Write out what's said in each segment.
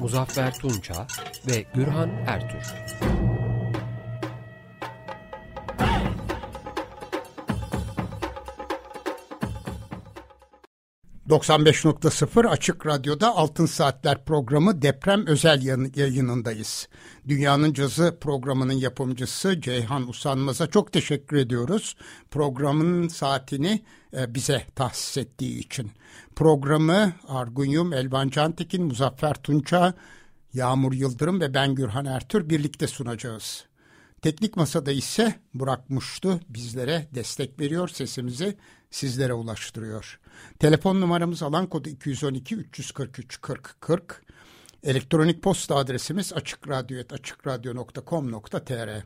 Muzaffer Tunça ve Gürhan Ertür. 95.0 Açık Radyo'da Altın Saatler programı deprem özel yayınındayız. Dünyanın Cazı programının yapımcısı Ceyhan Usanmaz'a çok teşekkür ediyoruz. Programın saatini e, bize tahsis ettiği için. Programı Argunyum, Elvan Cantekin, Muzaffer Tunça, Yağmur Yıldırım ve ben Gürhan Ertür birlikte sunacağız. Teknik masada ise Burak Muştu bizlere destek veriyor, sesimizi sizlere ulaştırıyor. Telefon numaramız alan kodu 212 343 40 40. Elektronik posta adresimiz açıkradyo.com.tr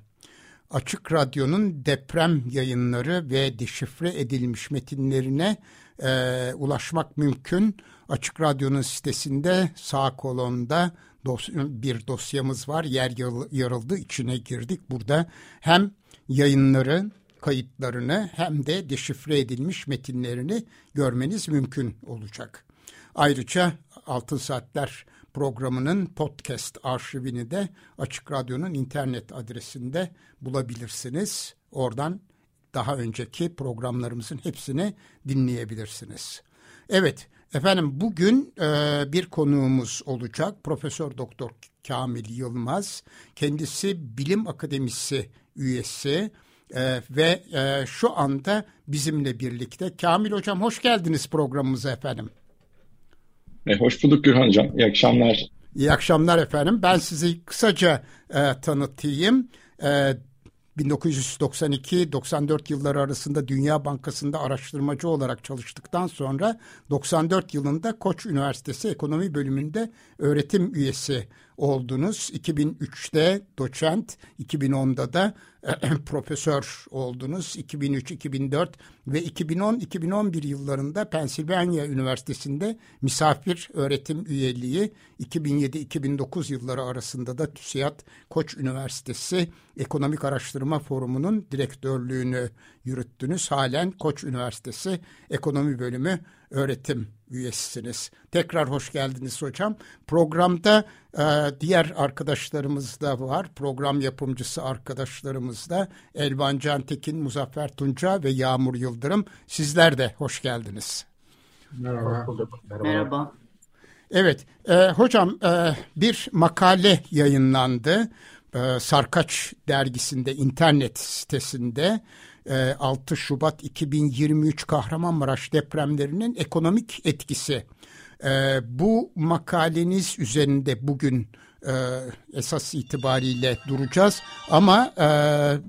Açık Radyo'nun deprem yayınları ve deşifre edilmiş metinlerine e, ulaşmak mümkün. Açık Radyo'nun sitesinde sağ kolonda dos bir dosyamız var. Yer yarıldı, içine girdik. Burada hem yayınları kayıtlarını hem de deşifre edilmiş metinlerini görmeniz mümkün olacak. Ayrıca Altın Saatler programının podcast arşivini de Açık Radyo'nun internet adresinde bulabilirsiniz. Oradan daha önceki programlarımızın hepsini dinleyebilirsiniz. Evet efendim bugün e, bir konuğumuz olacak. Profesör Doktor Kamil Yılmaz. Kendisi Bilim Akademisi üyesi ee, ve e, şu anda bizimle birlikte. Kamil Hocam hoş geldiniz programımıza efendim. E, hoş bulduk Gürhan Hocam. İyi akşamlar. İyi akşamlar efendim. Ben sizi kısaca e, tanıtayım. E, 1992-94 yılları arasında Dünya Bankası'nda araştırmacı olarak çalıştıktan sonra 94 yılında Koç Üniversitesi Ekonomi Bölümünde öğretim üyesi oldunuz. 2003'te doçent, 2010'da da profesör oldunuz. 2003-2004 ve 2010-2011 yıllarında Pennsylvania Üniversitesi'nde misafir öğretim üyeliği, 2007-2009 yılları arasında da TÜSİAD Koç Üniversitesi Ekonomik Araştırma Forumu'nun direktörlüğünü yürüttünüz. Halen Koç Üniversitesi Ekonomi Bölümü öğretim üyesisiniz. Tekrar hoş geldiniz hocam. Programda e, diğer arkadaşlarımız da var. Program yapımcısı arkadaşlarımız da Elvan Cantekin, Muzaffer Tunca ve Yağmur Yıldırım. Sizler de hoş geldiniz. Merhaba. Merhaba. Evet, e, hocam e, bir makale yayınlandı. E, Sarkaç dergisinde, internet sitesinde. 6 ee, Şubat 2023 Kahramanmaraş depremlerinin ekonomik etkisi. Ee, bu makaleniz üzerinde bugün e, esas itibariyle duracağız. Ama e,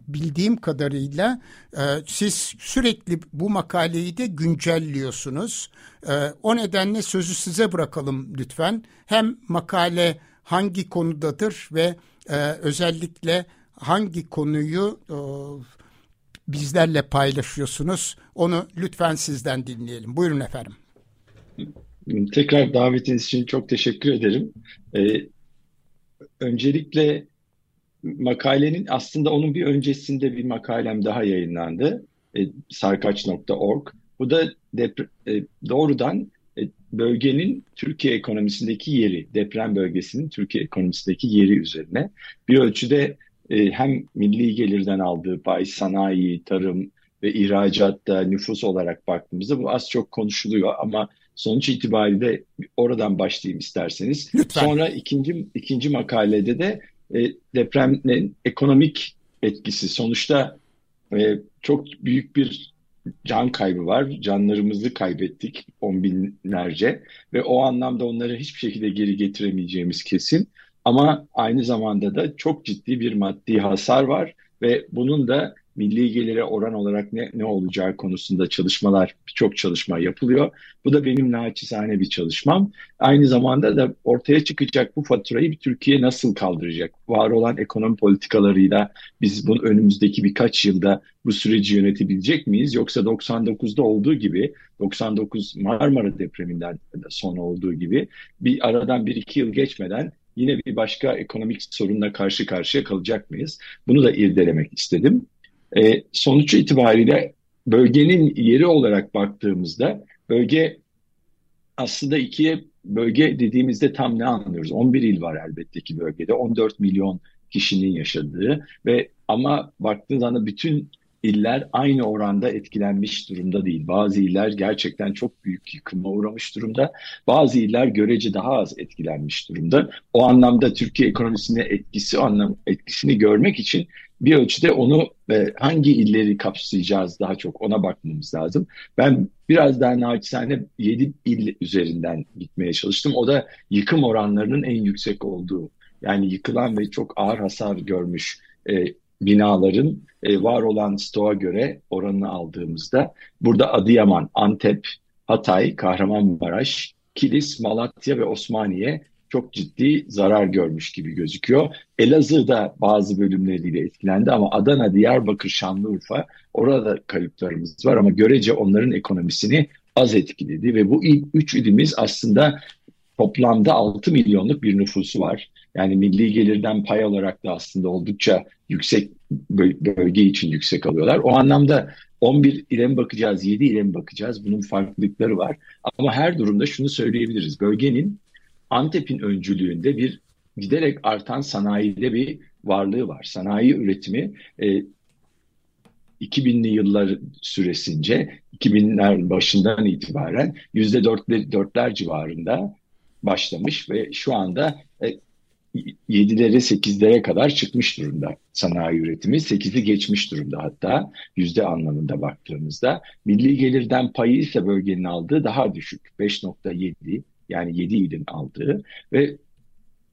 bildiğim kadarıyla e, siz sürekli bu makaleyi de güncelliyorsunuz. O nedenle sözü size bırakalım lütfen. Hem makale hangi konudadır ve özellikle hangi konuyu bizlerle paylaşıyorsunuz. Onu lütfen sizden dinleyelim. Buyurun efendim. Tekrar davetiniz için çok teşekkür ederim. Ee, öncelikle makalenin aslında onun bir öncesinde bir makalem daha yayınlandı. E, sarkaç.org. Bu da depre, e, doğrudan e, bölgenin Türkiye ekonomisindeki yeri, deprem bölgesinin Türkiye ekonomisindeki yeri üzerine bir ölçüde e, hem milli gelirden aldığı pay, sanayi, tarım ve ihracatta nüfus olarak baktığımızda bu az çok konuşuluyor ama sonuç itibariyle oradan başlayayım isterseniz. Lütfen. Sonra ikinci ikinci makalede de e, depremin ekonomik etkisi sonuçta e, çok büyük bir can kaybı var. Canlarımızı kaybettik on binlerce ve o anlamda onları hiçbir şekilde geri getiremeyeceğimiz kesin. Ama aynı zamanda da çok ciddi bir maddi hasar var ve bunun da milli gelire oran olarak ne, ne olacağı konusunda çalışmalar, birçok çalışma yapılıyor. Bu da benim naçizane bir çalışmam. Aynı zamanda da ortaya çıkacak bu faturayı bir Türkiye nasıl kaldıracak? Var olan ekonomi politikalarıyla biz bunun önümüzdeki birkaç yılda bu süreci yönetebilecek miyiz? Yoksa 99'da olduğu gibi, 99 Marmara depreminden sonra olduğu gibi bir aradan bir iki yıl geçmeden yine bir başka ekonomik sorunla karşı karşıya kalacak mıyız? Bunu da irdelemek istedim. E, sonuç itibariyle bölgenin yeri olarak baktığımızda bölge aslında ikiye bölge dediğimizde tam ne anlıyoruz? 11 il var elbette ki bölgede. 14 milyon kişinin yaşadığı ve ama baktığınız anda bütün iller aynı oranda etkilenmiş durumda değil. Bazı iller gerçekten çok büyük yıkıma uğramış durumda. Bazı iller görece daha az etkilenmiş durumda. O anlamda Türkiye ekonomisine etkisi anlam etkisini görmek için bir ölçüde onu e, hangi illeri kapsayacağız daha çok ona bakmamız lazım. Ben biraz daha naçizane 7 il üzerinden gitmeye çalıştım. O da yıkım oranlarının en yüksek olduğu yani yıkılan ve çok ağır hasar görmüş e, binaların e, var olan stoğa göre oranını aldığımızda burada Adıyaman, Antep, Hatay, Kahramanmaraş, Kilis, Malatya ve Osmaniye çok ciddi zarar görmüş gibi gözüküyor. Elazığ da bazı bölümleriyle etkilendi ama Adana, Diyarbakır, Şanlıurfa orada kayıplarımız var ama görece onların ekonomisini az etkiledi ve bu ilk üç ilimiz aslında toplamda 6 milyonluk bir nüfusu var. Yani milli gelirden pay olarak da aslında oldukça yüksek bölge için yüksek alıyorlar. O anlamda 11 ile mi bakacağız, 7 ile mi bakacağız? Bunun farklılıkları var. Ama her durumda şunu söyleyebiliriz. Bölgenin Antep'in öncülüğünde bir giderek artan sanayide bir varlığı var. Sanayi üretimi e, 2000'li yıllar süresince 2000'ler başından itibaren %4'ler, 4'ler civarında başlamış ve şu anda e, 7'lere 8'lere kadar çıkmış durumda sanayi üretimi. 8'i geçmiş durumda hatta yüzde anlamında baktığımızda. Milli gelirden payı ise bölgenin aldığı daha düşük. 5.7 yani 7 ilin aldığı ve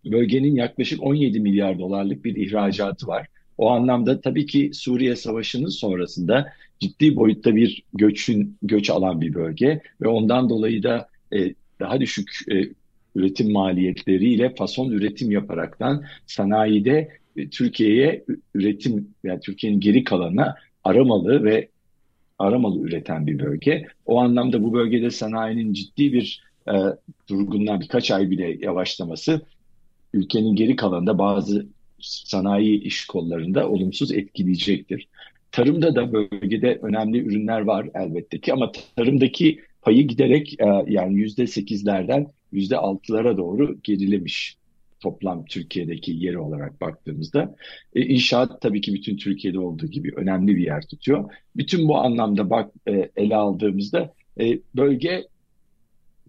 bölgenin yaklaşık 17 milyar dolarlık bir ihracatı var. O anlamda tabii ki Suriye Savaşı'nın sonrasında ciddi boyutta bir göçün göç alan bir bölge ve ondan dolayı da e, daha düşük e, üretim maliyetleriyle fason üretim yaparaktan sanayide e, Türkiye'ye üretim yani Türkiye'nin geri kalanına aramalı ve aramalı üreten bir bölge. O anlamda bu bölgede sanayinin ciddi bir e, durgunluğa birkaç ay bile yavaşlaması ülkenin geri kalanında bazı sanayi iş kollarında olumsuz etkileyecektir. Tarımda da bölgede önemli ürünler var elbette ki ama tarımdaki payı giderek e, yani yüzde sekizlerden yüzde altılara doğru gerilemiş toplam Türkiye'deki yeri olarak baktığımızda. E, inşaat tabii ki bütün Türkiye'de olduğu gibi önemli bir yer tutuyor. Bütün bu anlamda bak e, ele aldığımızda e, bölge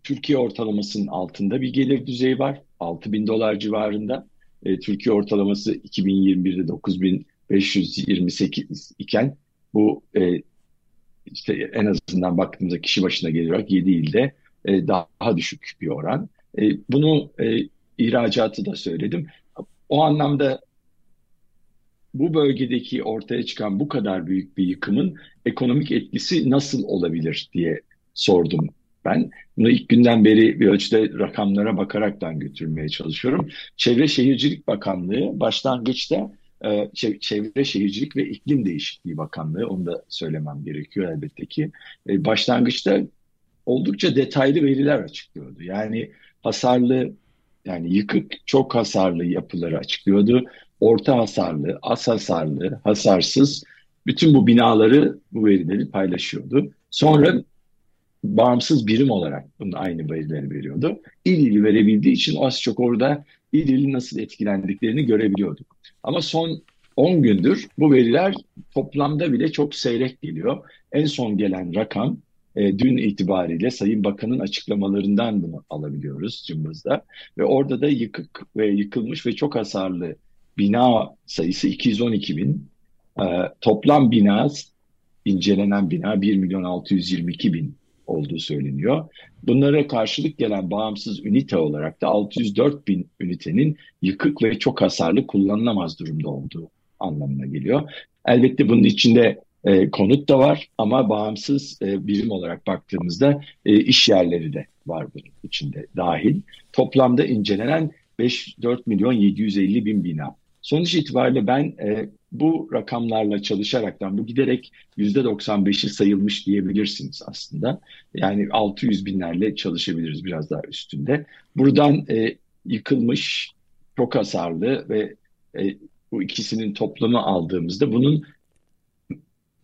Türkiye ortalamasının altında bir gelir düzeyi var. 6 bin dolar civarında. E, Türkiye ortalaması 2021'de 9528 iken bu e, işte en azından baktığımızda kişi başına gelir 7 ilde e, daha düşük bir oran. E, bunu e, ihracatı da söyledim. O anlamda bu bölgedeki ortaya çıkan bu kadar büyük bir yıkımın ekonomik etkisi nasıl olabilir diye sordum ben. Bunu ilk günden beri bir ölçüde rakamlara bakaraktan götürmeye çalışıyorum. Çevre Şehircilik Bakanlığı başlangıçta Çevre Şehircilik ve İklim Değişikliği Bakanlığı onu da söylemem gerekiyor elbette ki. Başlangıçta oldukça detaylı veriler açıklıyordu. Yani hasarlı yani yıkık çok hasarlı yapıları açıklıyordu. Orta hasarlı, az hasarlı, hasarsız bütün bu binaları bu verileri paylaşıyordu. Sonra bağımsız birim olarak bunun aynı verileri veriyordu. İl il verebildiği için az çok orada il il nasıl etkilendiklerini görebiliyorduk. Ama son 10 gündür bu veriler toplamda bile çok seyrek geliyor. En son gelen rakam e, dün itibariyle Sayın Bakan'ın açıklamalarından bunu alabiliyoruz cımbızda. Ve orada da yıkık ve yıkılmış ve çok hasarlı bina sayısı 212 bin. E, toplam bina, incelenen bina 1 milyon 622 bin olduğu söyleniyor. Bunlara karşılık gelen bağımsız ünite olarak da 604 bin ünitenin yıkık ve çok hasarlı kullanılamaz durumda olduğu anlamına geliyor. Elbette bunun içinde e, konut da var ama bağımsız e, birim olarak baktığımızda e, iş yerleri de var bunun içinde dahil. Toplamda incelenen 5 4 milyon 750 bin bina. Sonuç itibariyle ben e, bu rakamlarla çalışaraktan bu giderek %95'i sayılmış diyebilirsiniz aslında. Yani 600 binlerle çalışabiliriz biraz daha üstünde. Buradan e, yıkılmış, çok hasarlı ve e, bu ikisinin toplamı aldığımızda bunun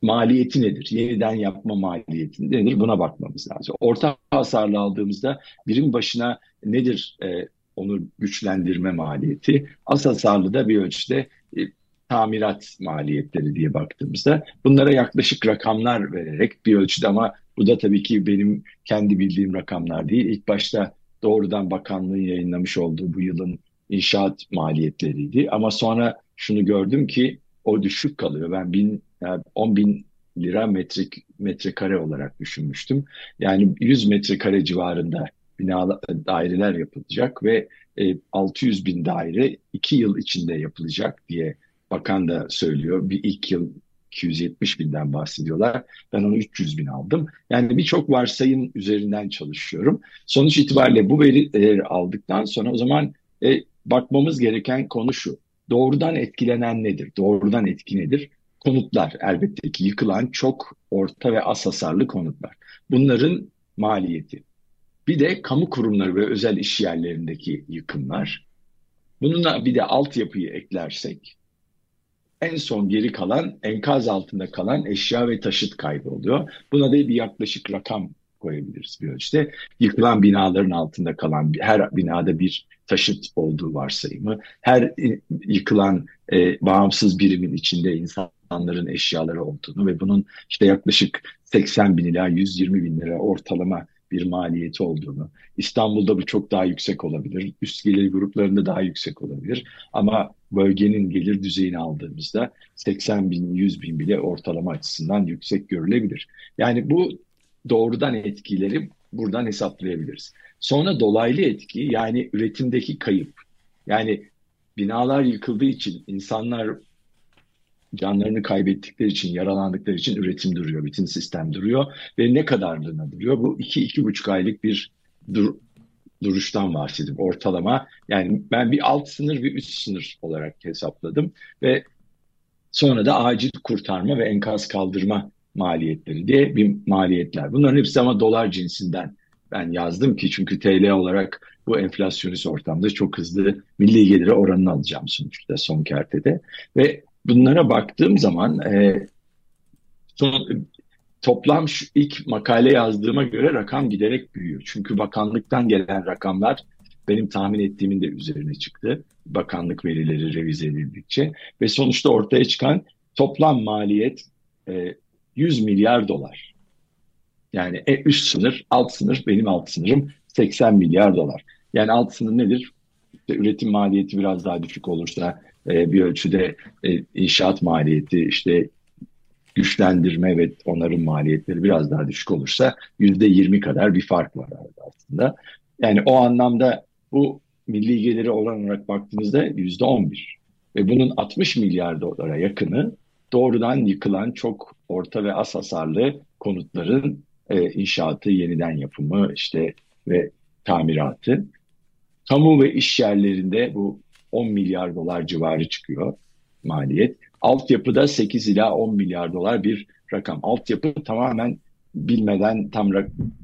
maliyeti nedir? Yeniden yapma maliyeti nedir? Buna bakmamız lazım. Orta hasarlı aldığımızda birim başına nedir e, onu güçlendirme maliyeti? Az hasarlı da bir ölçüde e, tamirat maliyetleri diye baktığımızda bunlara yaklaşık rakamlar vererek bir ölçüde ama bu da tabii ki benim kendi bildiğim rakamlar değil. İlk başta doğrudan bakanlığın yayınlamış olduğu bu yılın inşaat maliyetleriydi. Ama sonra şunu gördüm ki o düşük kalıyor. Ben bin, yani 10 bin lira metrik metrekare olarak düşünmüştüm. Yani 100 metrekare civarında bina daireler yapılacak ve 600 e, bin daire 2 yıl içinde yapılacak diye bakan da söylüyor. Bir ilk yıl 270 binden bahsediyorlar. Ben onu 300 bin aldım. Yani birçok varsayım üzerinden çalışıyorum. Sonuç itibariyle bu verileri aldıktan sonra o zaman e, bakmamız gereken konu şu. Doğrudan etkilenen nedir? Doğrudan etki nedir? Konutlar elbette ki yıkılan çok orta ve az hasarlı konutlar. Bunların maliyeti. Bir de kamu kurumları ve özel iş yerlerindeki yıkımlar. Bununla bir de altyapıyı eklersek en son geri kalan enkaz altında kalan eşya ve taşıt kaybı oluyor. Buna da bir yaklaşık rakam koyabiliriz bir ölçüde. Yıkılan binaların altında kalan her binada bir taşıt olduğu varsayımı, her yıkılan e, bağımsız birimin içinde insanların eşyaları olduğunu ve bunun işte yaklaşık 80 bin ila 120 bin lira ortalama bir maliyeti olduğunu. İstanbul'da bu çok daha yüksek olabilir. Üst gelir gruplarında daha yüksek olabilir. Ama bölgenin gelir düzeyini aldığımızda 80 bin, 100 bin bile ortalama açısından yüksek görülebilir. Yani bu doğrudan etkileri buradan hesaplayabiliriz. Sonra dolaylı etki yani üretimdeki kayıp. Yani binalar yıkıldığı için insanlar canlarını kaybettikleri için, yaralandıkları için üretim duruyor, bütün sistem duruyor ve ne kadarlığına duruyor? Bu iki, iki buçuk aylık bir dur, duruştan bahsediyorum ortalama. Yani ben bir alt sınır bir üst sınır olarak hesapladım ve sonra da acil kurtarma ve enkaz kaldırma maliyetleri diye bir maliyetler. Bunların hepsi ama dolar cinsinden ben yazdım ki çünkü TL olarak bu enflasyonist ortamda çok hızlı milli geliri oranını alacağım sonuçta son kertede. Ve bunlara baktığım zaman e, son, toplam şu ilk makale yazdığıma göre rakam giderek büyüyor. Çünkü bakanlıktan gelen rakamlar benim tahmin ettiğimin de üzerine çıktı. Bakanlık verileri revize edildikçe ve sonuçta ortaya çıkan toplam maliyet e, 100 milyar dolar. Yani e, üst sınır, alt sınır, benim alt sınırım 80 milyar dolar. Yani alt sınır nedir? İşte üretim maliyeti biraz daha düşük olursa e, bir ölçüde e, inşaat maliyeti, işte güçlendirme ve onarım maliyetleri biraz daha düşük olursa yüzde yirmi kadar bir fark var aslında. Yani o anlamda bu milli geliri oran olarak baktığınızda yüzde on bir. Ve bunun 60 milyar dolara yakını doğrudan yıkılan çok orta ve az hasarlı konutların e, inşaatı, yeniden yapımı işte ve tamiratı. Kamu ve iş yerlerinde bu 10 milyar dolar civarı çıkıyor maliyet. Altyapıda 8 ila 10 milyar dolar bir rakam. Altyapı tamamen bilmeden tam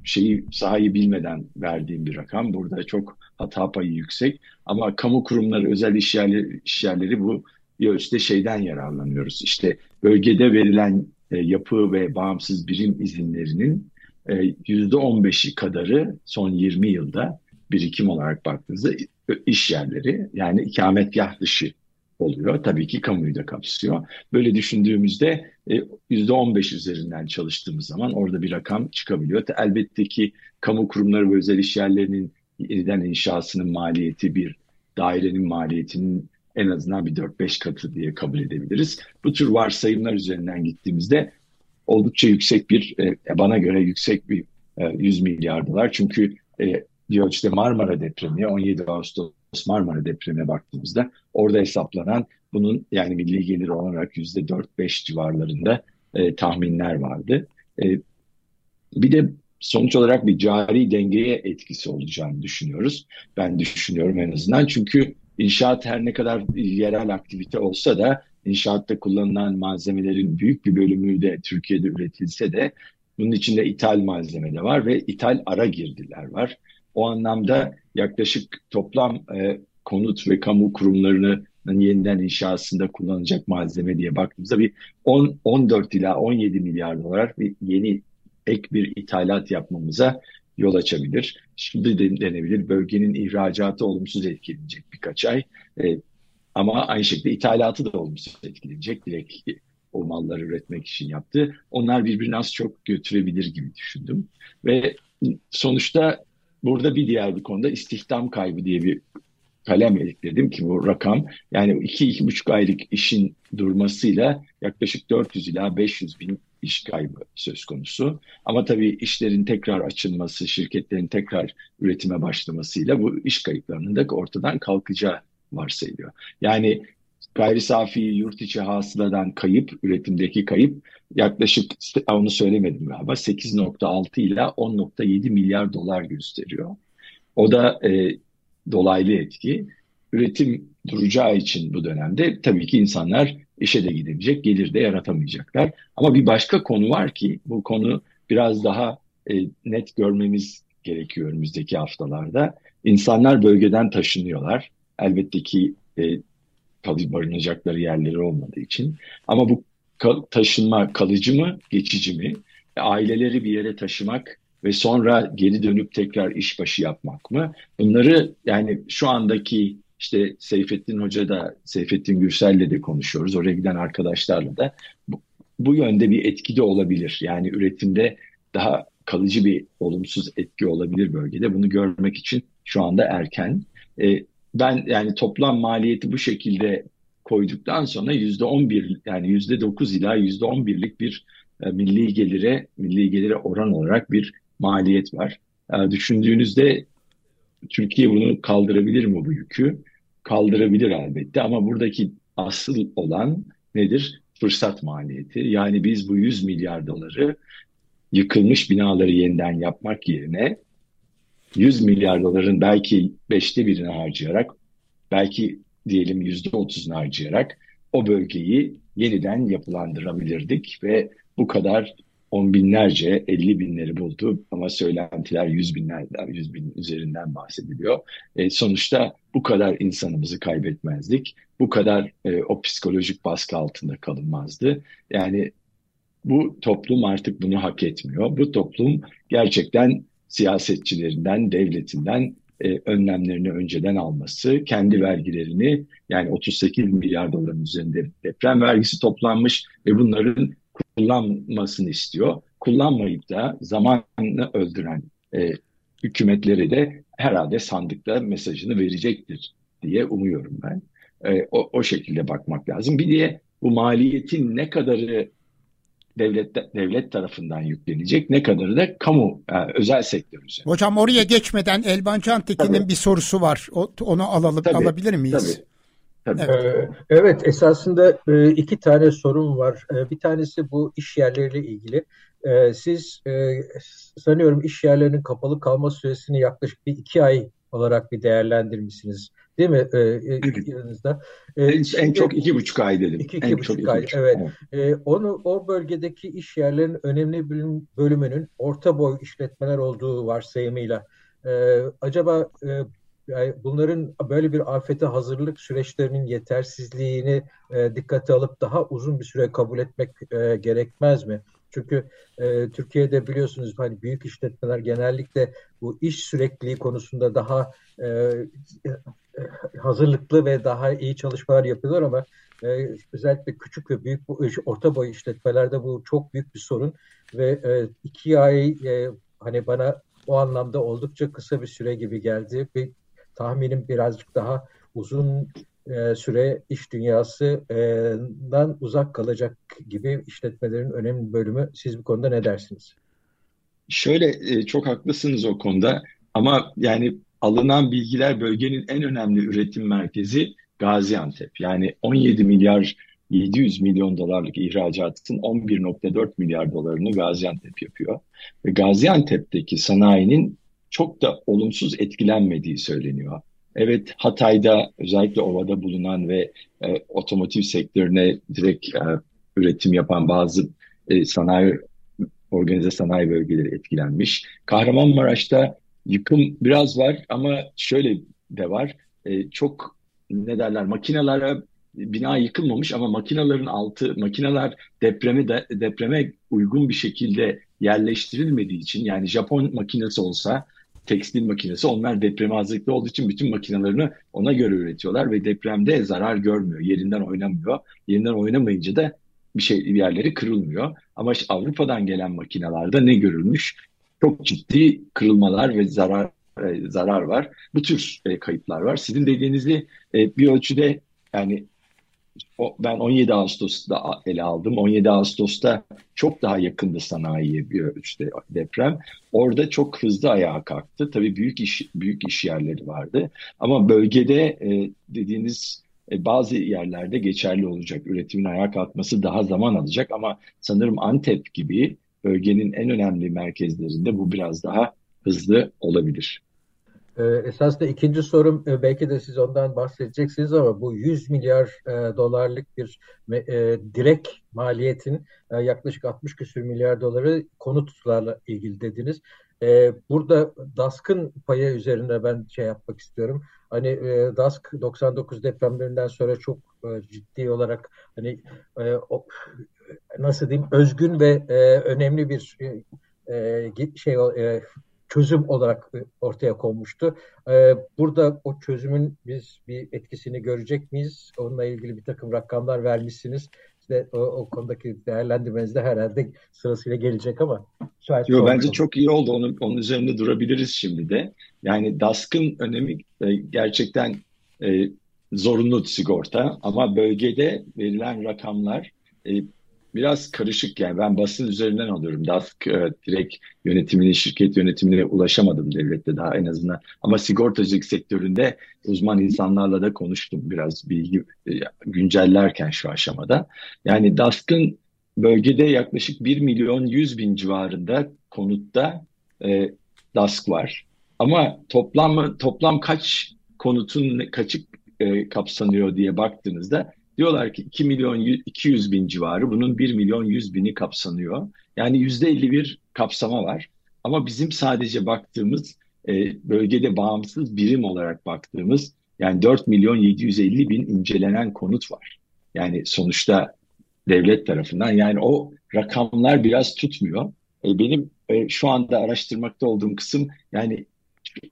şeyi sahayı bilmeden verdiğim bir rakam. Burada çok hata payı yüksek. Ama kamu kurumları, özel iş yerleri, iş yerleri bu bir ölçüde şeyden yararlanıyoruz. İşte bölgede verilen e, yapı ve bağımsız birim izinlerinin e, yüzde 15'i kadarı son 20 yılda birikim olarak baktığınızda iş yerleri yani ikametgah dışı oluyor. Tabii ki kamuyu da kapsıyor. Böyle düşündüğümüzde e, yüzde 15 üzerinden çalıştığımız zaman orada bir rakam çıkabiliyor. Elbette ki kamu kurumları ve özel iş yerlerinin yeniden inşasının maliyeti bir dairenin maliyetinin en azından bir 4-5 katı diye kabul edebiliriz. Bu tür varsayımlar üzerinden gittiğimizde oldukça yüksek bir, e, bana göre yüksek bir 100 e, milyar dolar. Çünkü diyor işte Marmara depremi 17 Ağustos Marmara depremine baktığımızda orada hesaplanan bunun yani milli gelir olarak yüzde 4-5 civarlarında e, tahminler vardı. E, bir de sonuç olarak bir cari dengeye etkisi olacağını düşünüyoruz. Ben düşünüyorum en azından çünkü inşaat her ne kadar yerel aktivite olsa da inşaatta kullanılan malzemelerin büyük bir bölümü de Türkiye'de üretilse de bunun içinde ithal malzeme de var ve ithal ara girdiler var. O anlamda yaklaşık toplam e, konut ve kamu kurumlarını yeniden inşasında kullanacak malzeme diye baktığımızda bir 10, 14 ila 17 milyar dolar bir yeni ek bir ithalat yapmamıza yol açabilir. Şimdi de denebilir bölgenin ihracatı olumsuz etkilenecek birkaç ay. E, ama aynı şekilde ithalatı da olumsuz etkilenecek. Direkt o malları üretmek için yaptı. Onlar birbirini az çok götürebilir gibi düşündüm. Ve sonuçta burada bir diğer bir konuda istihdam kaybı diye bir kalem ekledim ki bu rakam yani iki iki buçuk aylık işin durmasıyla yaklaşık 400 ila 500 bin iş kaybı söz konusu. Ama tabii işlerin tekrar açılması, şirketlerin tekrar üretime başlamasıyla bu iş kayıplarının da ortadan kalkacağı varsayılıyor. Yani gayri safi yurt içi hasıladan kayıp, üretimdeki kayıp yaklaşık onu söylemedim galiba 8.6 ile 10.7 milyar dolar gösteriyor. O da e, dolaylı etki. Üretim duracağı için bu dönemde tabii ki insanlar işe de gidemeyecek, gelir de yaratamayacaklar. Ama bir başka konu var ki bu konu biraz daha e, net görmemiz gerekiyor önümüzdeki haftalarda. İnsanlar bölgeden taşınıyorlar. Elbette ki e, kalıcı barınacakları yerleri olmadığı için. Ama bu taşınma kalıcı mı, geçici mi? E, aileleri bir yere taşımak ve sonra geri dönüp tekrar işbaşı yapmak mı? Bunları yani şu andaki işte Seyfettin Hoca da Seyfettin Gürsel'le de konuşuyoruz. Oraya giden arkadaşlarla da bu, bu yönde bir etki de olabilir. Yani üretimde daha kalıcı bir olumsuz etki olabilir bölgede. Bunu görmek için şu anda erken. E, ben yani toplam maliyeti bu şekilde koyduktan sonra yüzde on bir yani yüzde dokuz ila yüzde on birlik bir e, milli gelire milli gelire oran olarak bir maliyet var. E, düşündüğünüzde Türkiye bunu kaldırabilir mi bu yükü? Kaldırabilir elbette ama buradaki asıl olan nedir? Fırsat maliyeti. Yani biz bu 100 milyar doları yıkılmış binaları yeniden yapmak yerine 100 milyar doların belki beşte birini harcayarak, belki diyelim yüzde otuzunu harcayarak o bölgeyi yeniden yapılandırabilirdik ve bu kadar on binlerce, elli binleri buldu ama söylentiler yüz binlerden, yüz bin üzerinden bahsediliyor. E, sonuçta bu kadar insanımızı kaybetmezdik. Bu kadar e, o psikolojik baskı altında kalınmazdı. Yani bu toplum artık bunu hak etmiyor. Bu toplum gerçekten siyasetçilerinden, devletinden e, önlemlerini önceden alması, kendi vergilerini yani 38 milyar doların üzerinde deprem vergisi toplanmış ve bunların kullanmasını istiyor. Kullanmayıp da zamanını öldüren e, hükümetleri de herhalde sandıkta mesajını verecektir diye umuyorum ben. E, o, o şekilde bakmak lazım. Bir diye bu maliyetin ne kadarı devlet devlet tarafından yüklenecek ne kadarı da kamu yani özel sektör üzerinde. Hocam oraya geçmeden Elvan Cantekin'in bir sorusu var. O, onu alalım tabii, alabilir miyiz? Tabii. Tabii. Evet. evet esasında e, iki tane sorun var. E, bir tanesi bu iş yerleriyle ilgili. E, siz sanıyorum iş yerlerinin kapalı kalma süresini yaklaşık bir iki ay olarak bir değerlendirmişsiniz. Değil mi? Ee, evet. yanınızda. Ee, en, şimdi, en çok iki buçuk ay dedim. İki, iki en buçuk çok ay. Iki evet. evet. Ee, onu o bölgedeki iş yerlerinin önemli bir bölümünün orta boy işletmeler olduğu varsayımıyla e, acaba e, yani bunların böyle bir afete hazırlık süreçlerinin yetersizliğini e, dikkate alıp daha uzun bir süre kabul etmek e, gerekmez mi? Çünkü e, Türkiye'de biliyorsunuz hani büyük işletmeler genellikle bu iş sürekliliği konusunda daha e, hazırlıklı ve daha iyi çalışmalar yapıyorlar ama e, özellikle küçük ve büyük orta boy işletmelerde bu çok büyük bir sorun ve e, iki ay e, hani bana o anlamda oldukça kısa bir süre gibi geldi. Bir tahminim birazcık daha uzun e, süre iş dünyasından uzak kalacak gibi işletmelerin önemli bölümü. Siz bu konuda ne dersiniz? Şöyle e, çok haklısınız o konuda. Ama yani alınan bilgiler bölgenin en önemli üretim merkezi Gaziantep. Yani 17 milyar 700 milyon dolarlık ihracatın 11.4 milyar dolarını Gaziantep yapıyor. Ve Gaziantep'teki sanayinin çok da olumsuz etkilenmediği söyleniyor. Evet Hatay'da özellikle ovada bulunan ve e, otomotiv sektörüne direkt e, üretim yapan bazı e, sanayi organize sanayi bölgeleri etkilenmiş. Kahramanmaraş'ta yıkım biraz var ama şöyle de var. E, çok ne derler makinelere bina yıkılmamış ama makinelerin altı makineler depreme de, depreme uygun bir şekilde yerleştirilmediği için yani Japon makinesi olsa tekstil makinesi onlar depreme hazırlıklı olduğu için bütün makinelerini ona göre üretiyorlar ve depremde zarar görmüyor. Yerinden oynamıyor. Yerinden oynamayınca da bir şey bir yerleri kırılmıyor. Ama işte Avrupa'dan gelen makinelerde ne görülmüş? Çok ciddi kırılmalar ve zarar e, zarar var. Bu tür e, kayıplar var. Sizin dediğinizi e, bir ölçüde yani o, ben 17 Ağustos'ta ele aldım. 17 Ağustos'ta çok daha yakındı sanayiye bir ölçüde deprem. Orada çok hızlı ayağa kalktı. Tabii büyük iş büyük iş yerleri vardı. Ama bölgede e, dediğiniz e, bazı yerlerde geçerli olacak. Üretimin ayağa kalkması daha zaman alacak ama sanırım Antep gibi bölgenin en önemli merkezlerinde bu biraz daha hızlı olabilir. Ee, esasında ikinci sorum e, belki de siz ondan bahsedeceksiniz ama bu 100 milyar e, dolarlık bir e, direkt maliyetin e, yaklaşık 60 küsür milyar doları konutlarla ilgili dediniz. Burada DASK'ın payı üzerinde ben şey yapmak istiyorum. Hani DASK 99 depremlerinden sonra çok ciddi olarak hani nasıl diyeyim özgün ve e, önemli bir e, e şey e, çözüm olarak ortaya konmuştu. E, burada o çözümün biz bir etkisini görecek miyiz? Onunla ilgili bir takım rakamlar vermişsiniz. İşte o, o konudaki değerlendirmeniz de herhalde sırasıyla gelecek ama. Yo, bence çok iyi oldu. Onun, onun üzerinde durabiliriz şimdi de. Yani DASK'ın önemi e, gerçekten e, zorunlu sigorta ama bölgede verilen rakamlar e, biraz karışık yani ben basın üzerinden alıyorum. DASK e, direkt yönetimine, şirket yönetimine ulaşamadım devlette daha en azından. Ama sigortacılık sektöründe uzman insanlarla da konuştum biraz bilgi e, güncellerken şu aşamada. Yani DASK'ın bölgede yaklaşık 1 milyon 100 bin civarında konutta e, DASK var. Ama toplam toplam kaç konutun kaçı e, kapsanıyor diye baktığınızda Diyorlar ki 2 milyon 200 bin civarı bunun 1 milyon 100 bini kapsanıyor. Yani %51 kapsama var. Ama bizim sadece baktığımız e, bölgede bağımsız birim olarak baktığımız yani 4 milyon 750 bin incelenen konut var. Yani sonuçta devlet tarafından yani o rakamlar biraz tutmuyor. E, benim e, şu anda araştırmakta olduğum kısım yani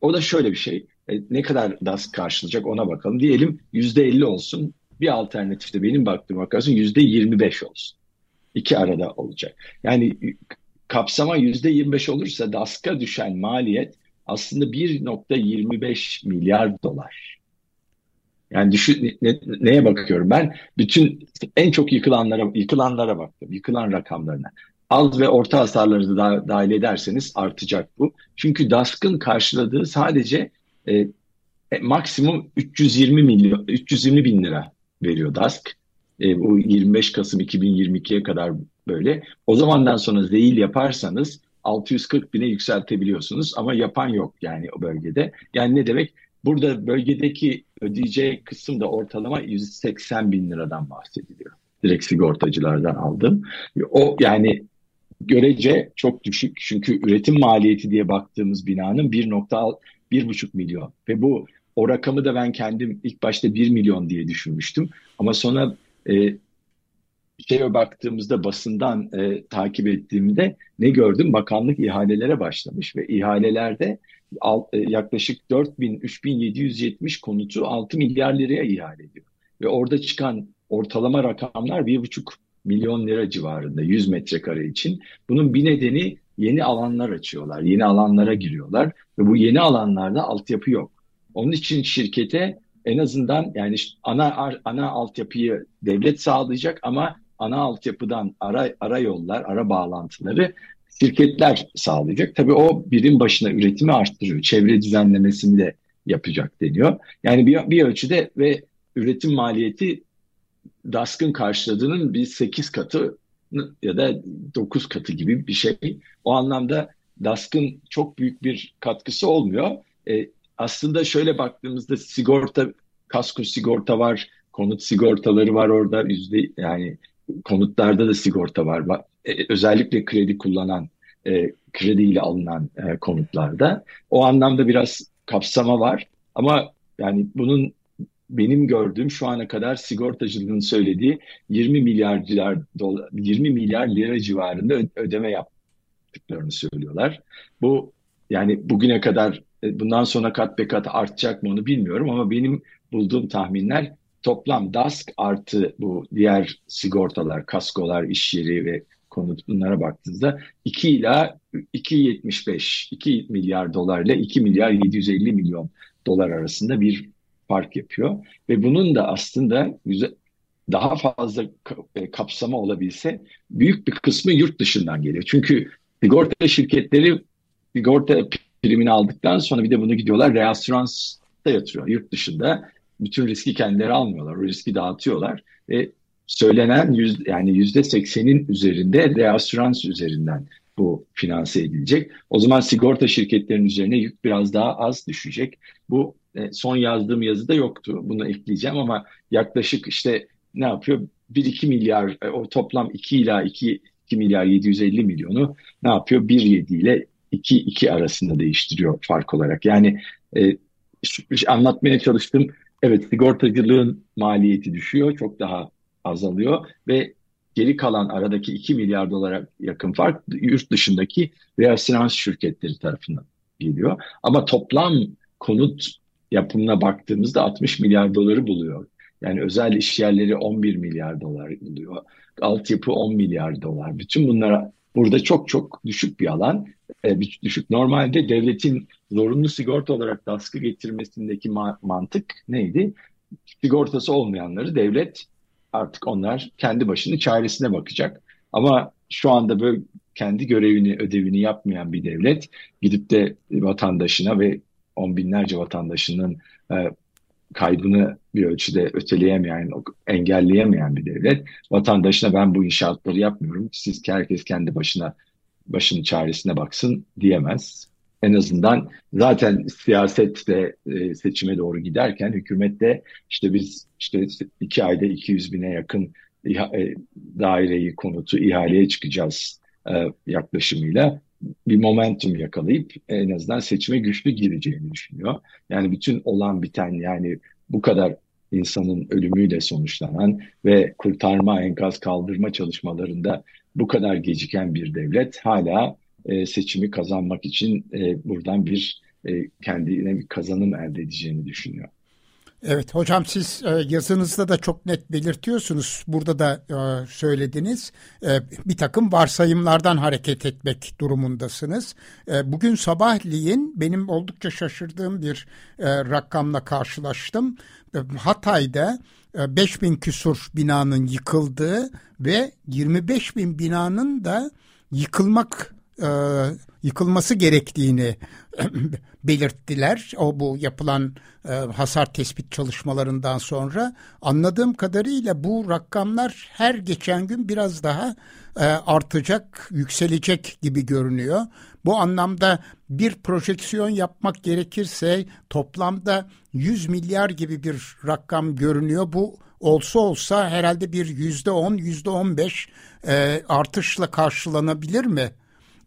o da şöyle bir şey. E, ne kadar DAS karşılayacak ona bakalım. Diyelim %50 olsun bir alternatifte benim baktığım vakarsın yüzde 25 olsun. İki arada olacak. Yani kapsama yüzde 25 olursa DASK'a düşen maliyet aslında 1.25 milyar dolar. Yani düşün, ne, neye bakıyorum? Ben bütün en çok yıkılanlara yıkılanlara baktım. Yıkılan rakamlarına. Az ve orta hasarları da dahil ederseniz artacak bu. Çünkü DASK'ın karşıladığı sadece e, e maksimum 320 milyon 320 bin lira veriyor DASK. E, bu 25 Kasım 2022'ye kadar böyle. O zamandan sonra zeyil yaparsanız 640 bine yükseltebiliyorsunuz ama yapan yok yani o bölgede. Yani ne demek? Burada bölgedeki ödeyeceği kısım da ortalama 180 bin liradan bahsediliyor. Direkt sigortacılardan aldım. O yani görece çok düşük. Çünkü üretim maliyeti diye baktığımız binanın 1.1,5 milyon. Ve bu o rakamı da ben kendim ilk başta 1 milyon diye düşünmüştüm. Ama sonra e, şeye baktığımızda basından e, takip ettiğimde ne gördüm? Bakanlık ihalelere başlamış ve ihalelerde al, e, yaklaşık 4000 3770 konutu 6 milyar liraya ihale ediyor. Ve orada çıkan ortalama rakamlar 1,5 milyon lira civarında 100 metrekare için. Bunun bir nedeni yeni alanlar açıyorlar, yeni alanlara giriyorlar ve bu yeni alanlarda altyapı yok. Onun için şirkete en azından yani ana ana altyapıyı devlet sağlayacak ama ana altyapıdan ara ara yollar, ara bağlantıları şirketler sağlayacak. Tabii o birim başına üretimi arttırıyor. Çevre düzenlemesini de yapacak deniyor. Yani bir, bir ölçüde ve üretim maliyeti DASK'ın karşıladığının bir 8 katı ya da 9 katı gibi bir şey. O anlamda DASK'ın çok büyük bir katkısı olmuyor. E, aslında şöyle baktığımızda sigorta, kasko sigorta var, konut sigortaları var orada yüzde yani konutlarda da sigorta var. E, özellikle kredi kullanan, e, krediyle alınan e, konutlarda. O anlamda biraz kapsama var. Ama yani bunun benim gördüğüm şu ana kadar sigortacılığın söylediği 20 milyar dolar, 20 milyar lira civarında ödeme yaptıklarını söylüyorlar. Bu yani bugüne kadar bundan sonra kat be kat artacak mı onu bilmiyorum ama benim bulduğum tahminler toplam DASK artı bu diğer sigortalar, kaskolar, iş yeri ve konut bunlara baktığınızda 2 ila 2.75 2 milyar dolar ile 2 milyar 750 milyon dolar arasında bir fark yapıyor. Ve bunun da aslında daha fazla e, kapsama olabilse büyük bir kısmı yurt dışından geliyor. Çünkü sigorta şirketleri sigorta primini aldıktan sonra bir de bunu gidiyorlar reasüransta yatırıyor. Yurt dışında bütün riski kendileri almıyorlar. O riski dağıtıyorlar. Ve söylenen yüz, yani yüzde seksenin üzerinde reasürans üzerinden bu finanse edilecek. O zaman sigorta şirketlerinin üzerine yük biraz daha az düşecek. Bu e, son yazdığım yazıda yoktu. Bunu ekleyeceğim ama yaklaşık işte ne yapıyor? 1-2 milyar e, o toplam 2 ila 2, 2 milyar 750 milyonu ne yapıyor? 1.7 ile 2-2 arasında değiştiriyor fark olarak. Yani e, anlatmaya çalıştım. Evet sigortacılığın maliyeti düşüyor. Çok daha azalıyor ve geri kalan aradaki 2 milyar dolara yakın fark yurt dışındaki reasürans şirketleri tarafından geliyor. Ama toplam konut yapımına baktığımızda 60 milyar doları buluyor. Yani özel iş yerleri 11 milyar dolar buluyor. Altyapı 10 milyar dolar. Bütün bunlara burada çok çok düşük bir alan. E, düşük. Normalde devletin zorunlu sigorta olarak DASK'ı getirmesindeki ma- mantık neydi? Sigortası olmayanları devlet artık onlar kendi başının çaresine bakacak. Ama şu anda böyle kendi görevini, ödevini yapmayan bir devlet gidip de vatandaşına ve on binlerce vatandaşının e, kaybını bir ölçüde öteleyemeyen, engelleyemeyen bir devlet vatandaşına ben bu inşaatları yapmıyorum. Siz herkes kendi başına başının çaresine baksın diyemez. En azından zaten siyaset de e, seçime doğru giderken hükümet de işte biz işte iki ayda 200 bine yakın e, daireyi konutu ihaleye çıkacağız e, yaklaşımıyla bir momentum yakalayıp en azından seçime güçlü gireceğini düşünüyor. Yani bütün olan biten yani bu kadar insanın ölümüyle sonuçlanan ve kurtarma, enkaz kaldırma çalışmalarında bu kadar geciken bir devlet hala e, seçimi kazanmak için e, buradan bir e, kendine bir kazanım elde edeceğini düşünüyor. Evet hocam siz e, yazınızda da çok net belirtiyorsunuz. Burada da e, söylediniz. E, bir takım varsayımlardan hareket etmek durumundasınız. Bugün sabahleyin benim oldukça şaşırdığım bir rakamla karşılaştım. Hatay'da 5 bin küsur binanın yıkıldığı ve 25 bin binanın da yıkılmak yıkılması gerektiğini belirttiler. O bu yapılan e, hasar tespit çalışmalarından sonra anladığım kadarıyla bu rakamlar her geçen gün biraz daha e, artacak, yükselecek gibi görünüyor. Bu anlamda bir projeksiyon yapmak gerekirse toplamda 100 milyar gibi bir rakam görünüyor. Bu olsa olsa herhalde bir yüzde on, yüzde on beş e, artışla karşılanabilir mi?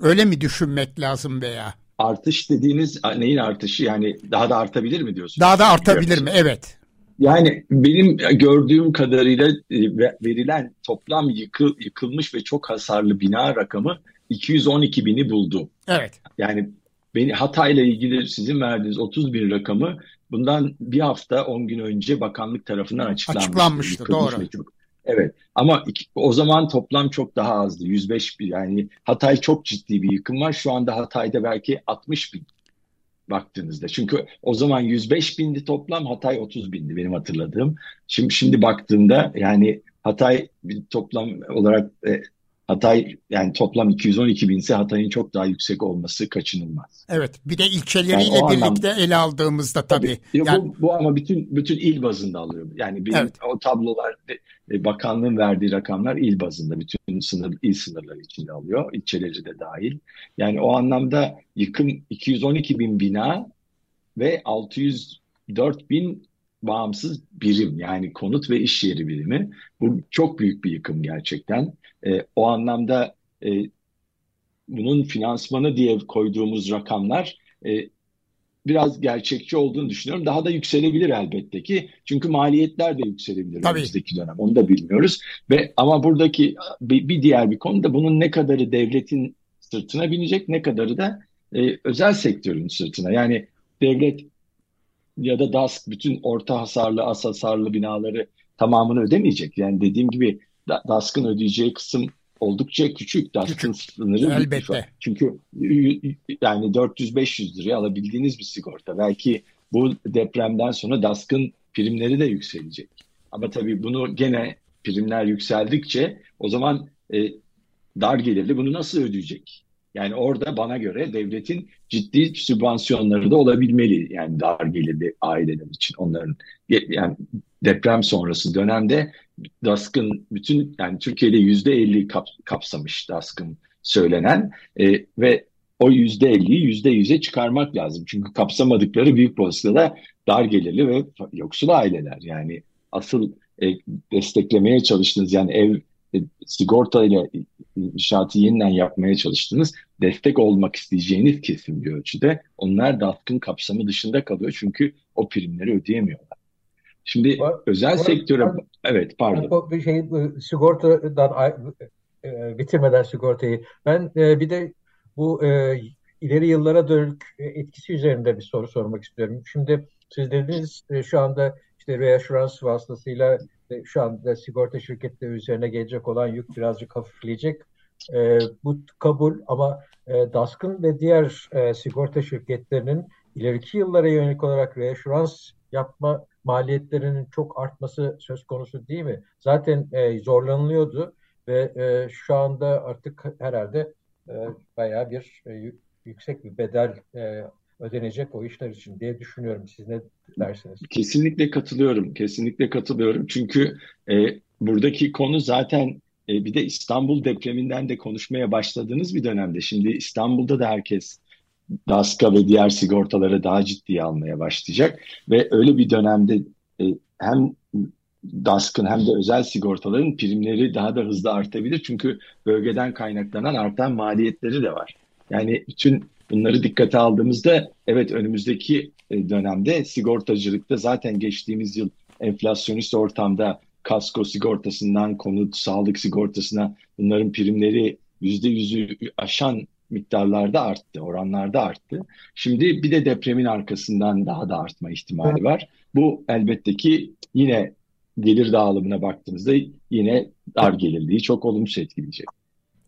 Öyle mi düşünmek lazım veya? Artış dediğiniz neyin artışı yani daha da artabilir mi diyorsunuz? Daha da artabilir mi? Evet. Yani benim gördüğüm kadarıyla e, verilen toplam yıkıl, yıkılmış ve çok hasarlı bina rakamı 212 bini buldu. Evet. Yani beni Hatay'la ilgili sizin verdiğiniz 30 bin rakamı bundan bir hafta 10 gün önce bakanlık tarafından açıklanmıştı. Açıklanmıştı doğru. Çok, Evet ama iki, o zaman toplam çok daha azdı. 105 bin yani Hatay çok ciddi bir yıkım var. Şu anda Hatay'da belki 60 bin baktığınızda. Çünkü o zaman 105 bindi toplam Hatay 30 bindi benim hatırladığım. Şimdi şimdi baktığımda yani Hatay toplam olarak e, Hatay yani toplam 212 binse Hatay'ın çok daha yüksek olması kaçınılmaz. Evet bir de ilçeleriyle yani birlikte anlamda, ele aldığımızda tabii. tabii yani, bu, bu ama bütün bütün il bazında alıyor. Yani bir, evet. o tablolar e, bakanlığın verdiği rakamlar il bazında bütün sınır il sınırları içinde alıyor. İlçeleri de dahil. Yani o anlamda yıkım 212 bin bina ve 604 bin bağımsız birim yani konut ve iş yeri birimi. Bu çok büyük bir yıkım gerçekten. E, o anlamda e, bunun finansmanı diye koyduğumuz rakamlar e, biraz gerçekçi olduğunu düşünüyorum. Daha da yükselebilir elbette ki. Çünkü maliyetler de yükselebilir Tabii. önümüzdeki dönem. Onu da bilmiyoruz. Ve ama buradaki bir, bir diğer bir konu da bunun ne kadarı devletin sırtına binecek, ne kadarı da e, özel sektörün sırtına. Yani devlet ya da DASK bütün orta hasarlı, az hasarlı binaları tamamını ödemeyecek. Yani dediğim gibi DASK'ın ödeyeceği kısım oldukça küçük. DASK'ın sınırı Elbette. Çünkü yani 400-500 liraya alabildiğiniz bir sigorta. Belki bu depremden sonra DASK'ın primleri de yükselecek. Ama tabii bunu gene primler yükseldikçe o zaman e, dar gelirli bunu nasıl ödeyecek? Yani orada bana göre devletin ciddi sübvansiyonları da olabilmeli. Yani dar gelirli aileler için onların yani deprem sonrası dönemde DASK'ın bütün yani Türkiye'de yüzde elli kapsamış DASK'ın söylenen e, ve o yüzde elliyi yüzde yüze çıkarmak lazım. Çünkü kapsamadıkları büyük olasılıkla dar gelirli ve yoksul aileler. Yani asıl e, desteklemeye çalıştığınız yani ev e, sigorta ile inşaatı yeniden yapmaya çalıştığınız destek olmak isteyeceğiniz kesim bir ölçüde onlar DASK'ın kapsamı dışında kalıyor çünkü o primleri ödeyemiyorlar. Şimdi var, özel var, sektöre var, evet pardon. Bir şey sigortadan e, bitirmeden sigortayı ben e, bir de bu e, ileri yıllara dönük etkisi üzerinde bir soru sormak istiyorum. Şimdi siz dediniz şu anda işte reassurance vasıtasıyla şu anda sigorta şirketleri üzerine gelecek olan yük birazcık hafifleyecek. E, bu kabul ama e, DASK'ın ve diğer e, sigorta şirketlerinin ileriki yıllara yönelik olarak reassurans yapma maliyetlerinin çok artması söz konusu değil mi? Zaten e, zorlanılıyordu ve e, şu anda artık herhalde e, bayağı bir e, yüksek bir bedel e, ödenecek o işler için diye düşünüyorum. Siz ne dersiniz? Kesinlikle katılıyorum. Kesinlikle katılıyorum. Çünkü e, buradaki konu zaten e, bir de İstanbul depreminden de konuşmaya başladığınız bir dönemde. Şimdi İstanbul'da da herkes DASKA ve diğer sigortaları daha ciddiye almaya başlayacak. Ve öyle bir dönemde e, hem DASK'ın hem de özel sigortaların primleri daha da hızlı artabilir. Çünkü bölgeden kaynaklanan artan maliyetleri de var. Yani bütün bunları dikkate aldığımızda evet önümüzdeki e, dönemde sigortacılıkta zaten geçtiğimiz yıl enflasyonist ortamda kasko sigortasından konut, sağlık sigortasına bunların primleri yüzde yüzü aşan miktarlarda arttı, oranlarda arttı. Şimdi bir de depremin arkasından daha da artma ihtimali var. Bu elbette ki yine gelir dağılımına baktığımızda yine dar gelirliği çok olumsuz etkileyecek.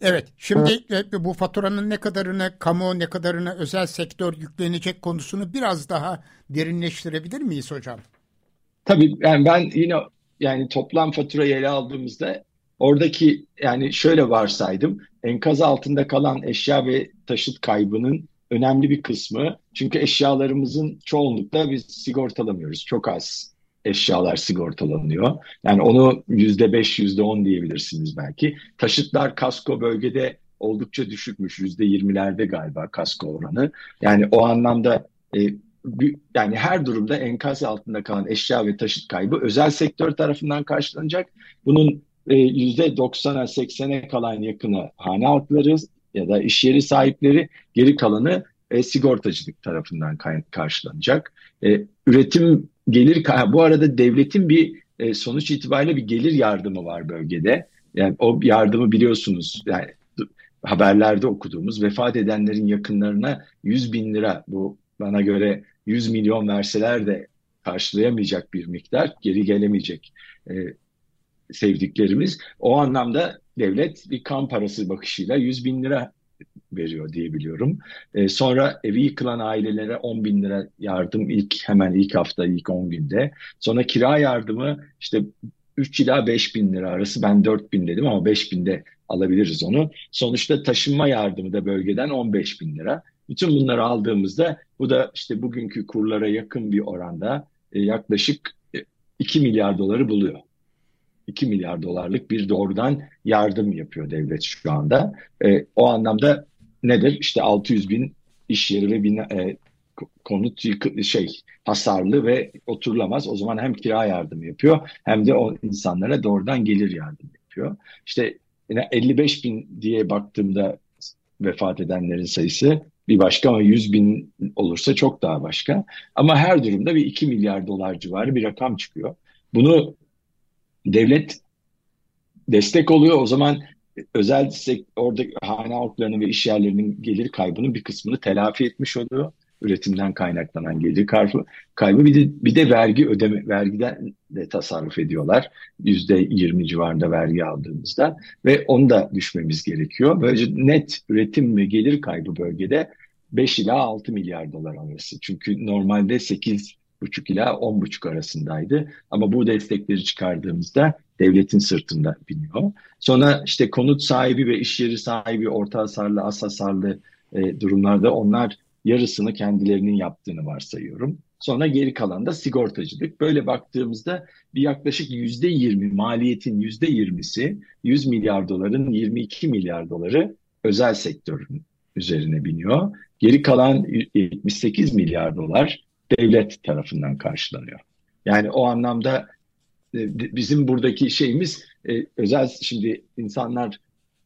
Evet, şimdi e, bu faturanın ne kadarını kamu, ne kadarını özel sektör yüklenecek konusunu biraz daha derinleştirebilir miyiz hocam? Tabii yani ben yine yani toplam faturayı ele aldığımızda oradaki yani şöyle varsaydım enkaz altında kalan eşya ve taşıt kaybının önemli bir kısmı çünkü eşyalarımızın çoğunlukla biz sigortalamıyoruz. Çok az eşyalar sigortalanıyor. Yani onu yüzde beş, yüzde on diyebilirsiniz belki. Taşıtlar kasko bölgede oldukça düşükmüş. Yüzde yirmilerde galiba kasko oranı. Yani o anlamda e, yani her durumda enkaz altında kalan eşya ve taşıt kaybı özel sektör tarafından karşılanacak. Bunun e, yüzde 90'a 80'e kalan yakını hane halkları ya da iş yeri sahipleri geri kalanı e, sigortacılık tarafından karşılanacak. E, üretim gelir bu arada devletin bir e, sonuç itibariyle bir gelir yardımı var bölgede. Yani o yardımı biliyorsunuz yani haberlerde okuduğumuz vefat edenlerin yakınlarına 100 bin lira bu bana göre 100 milyon verseler de karşılayamayacak bir miktar geri gelemeyecek e, sevdiklerimiz. O anlamda devlet bir kan parası bakışıyla 100 bin lira veriyor diye biliyorum. E, sonra evi yıkılan ailelere 10 bin lira yardım ilk hemen ilk hafta ilk 10 günde. Sonra kira yardımı işte 3 ila 5 bin lira arası ben 4 bin dedim ama 5 binde alabiliriz onu. Sonuçta taşınma yardımı da bölgeden 15 bin lira. Bütün bunları aldığımızda bu da işte bugünkü kurlara yakın bir oranda e, yaklaşık 2 e, milyar doları buluyor. 2 milyar dolarlık bir doğrudan yardım yapıyor devlet şu anda. E, o anlamda nedir? İşte 600 bin iş yeri ve bina, e, konut şey hasarlı ve oturulamaz. O zaman hem kira yardımı yapıyor hem de o insanlara doğrudan gelir yardım yapıyor. İşte 55 bin diye baktığımda vefat edenlerin sayısı bir başka ama 100 bin olursa çok daha başka. Ama her durumda bir 2 milyar dolar civarı bir rakam çıkıyor. Bunu devlet destek oluyor. O zaman özel orada hane halklarının ve iş yerlerinin gelir kaybının bir kısmını telafi etmiş oluyor üretimden kaynaklanan gelir kaybı, kaybı bir de, bir de vergi ödeme vergiden de tasarruf ediyorlar. Yüzde yirmi civarında vergi aldığımızda ve onu da düşmemiz gerekiyor. Böylece net üretim ve gelir kaybı bölgede 5 ila 6 milyar dolar arası. Çünkü normalde 8 buçuk ila 10 buçuk arasındaydı. Ama bu destekleri çıkardığımızda devletin sırtında biniyor. Sonra işte konut sahibi ve iş yeri sahibi orta hasarlı, az hasarlı e, durumlarda onlar yarısını kendilerinin yaptığını varsayıyorum. Sonra geri kalan da sigortacılık. Böyle baktığımızda bir yaklaşık yüzde yirmi maliyetin yüzde yirmisi 100 milyar doların 22 milyar doları özel sektörün üzerine biniyor. Geri kalan 78 milyar dolar devlet tarafından karşılanıyor. Yani o anlamda bizim buradaki şeyimiz e, özel şimdi insanlar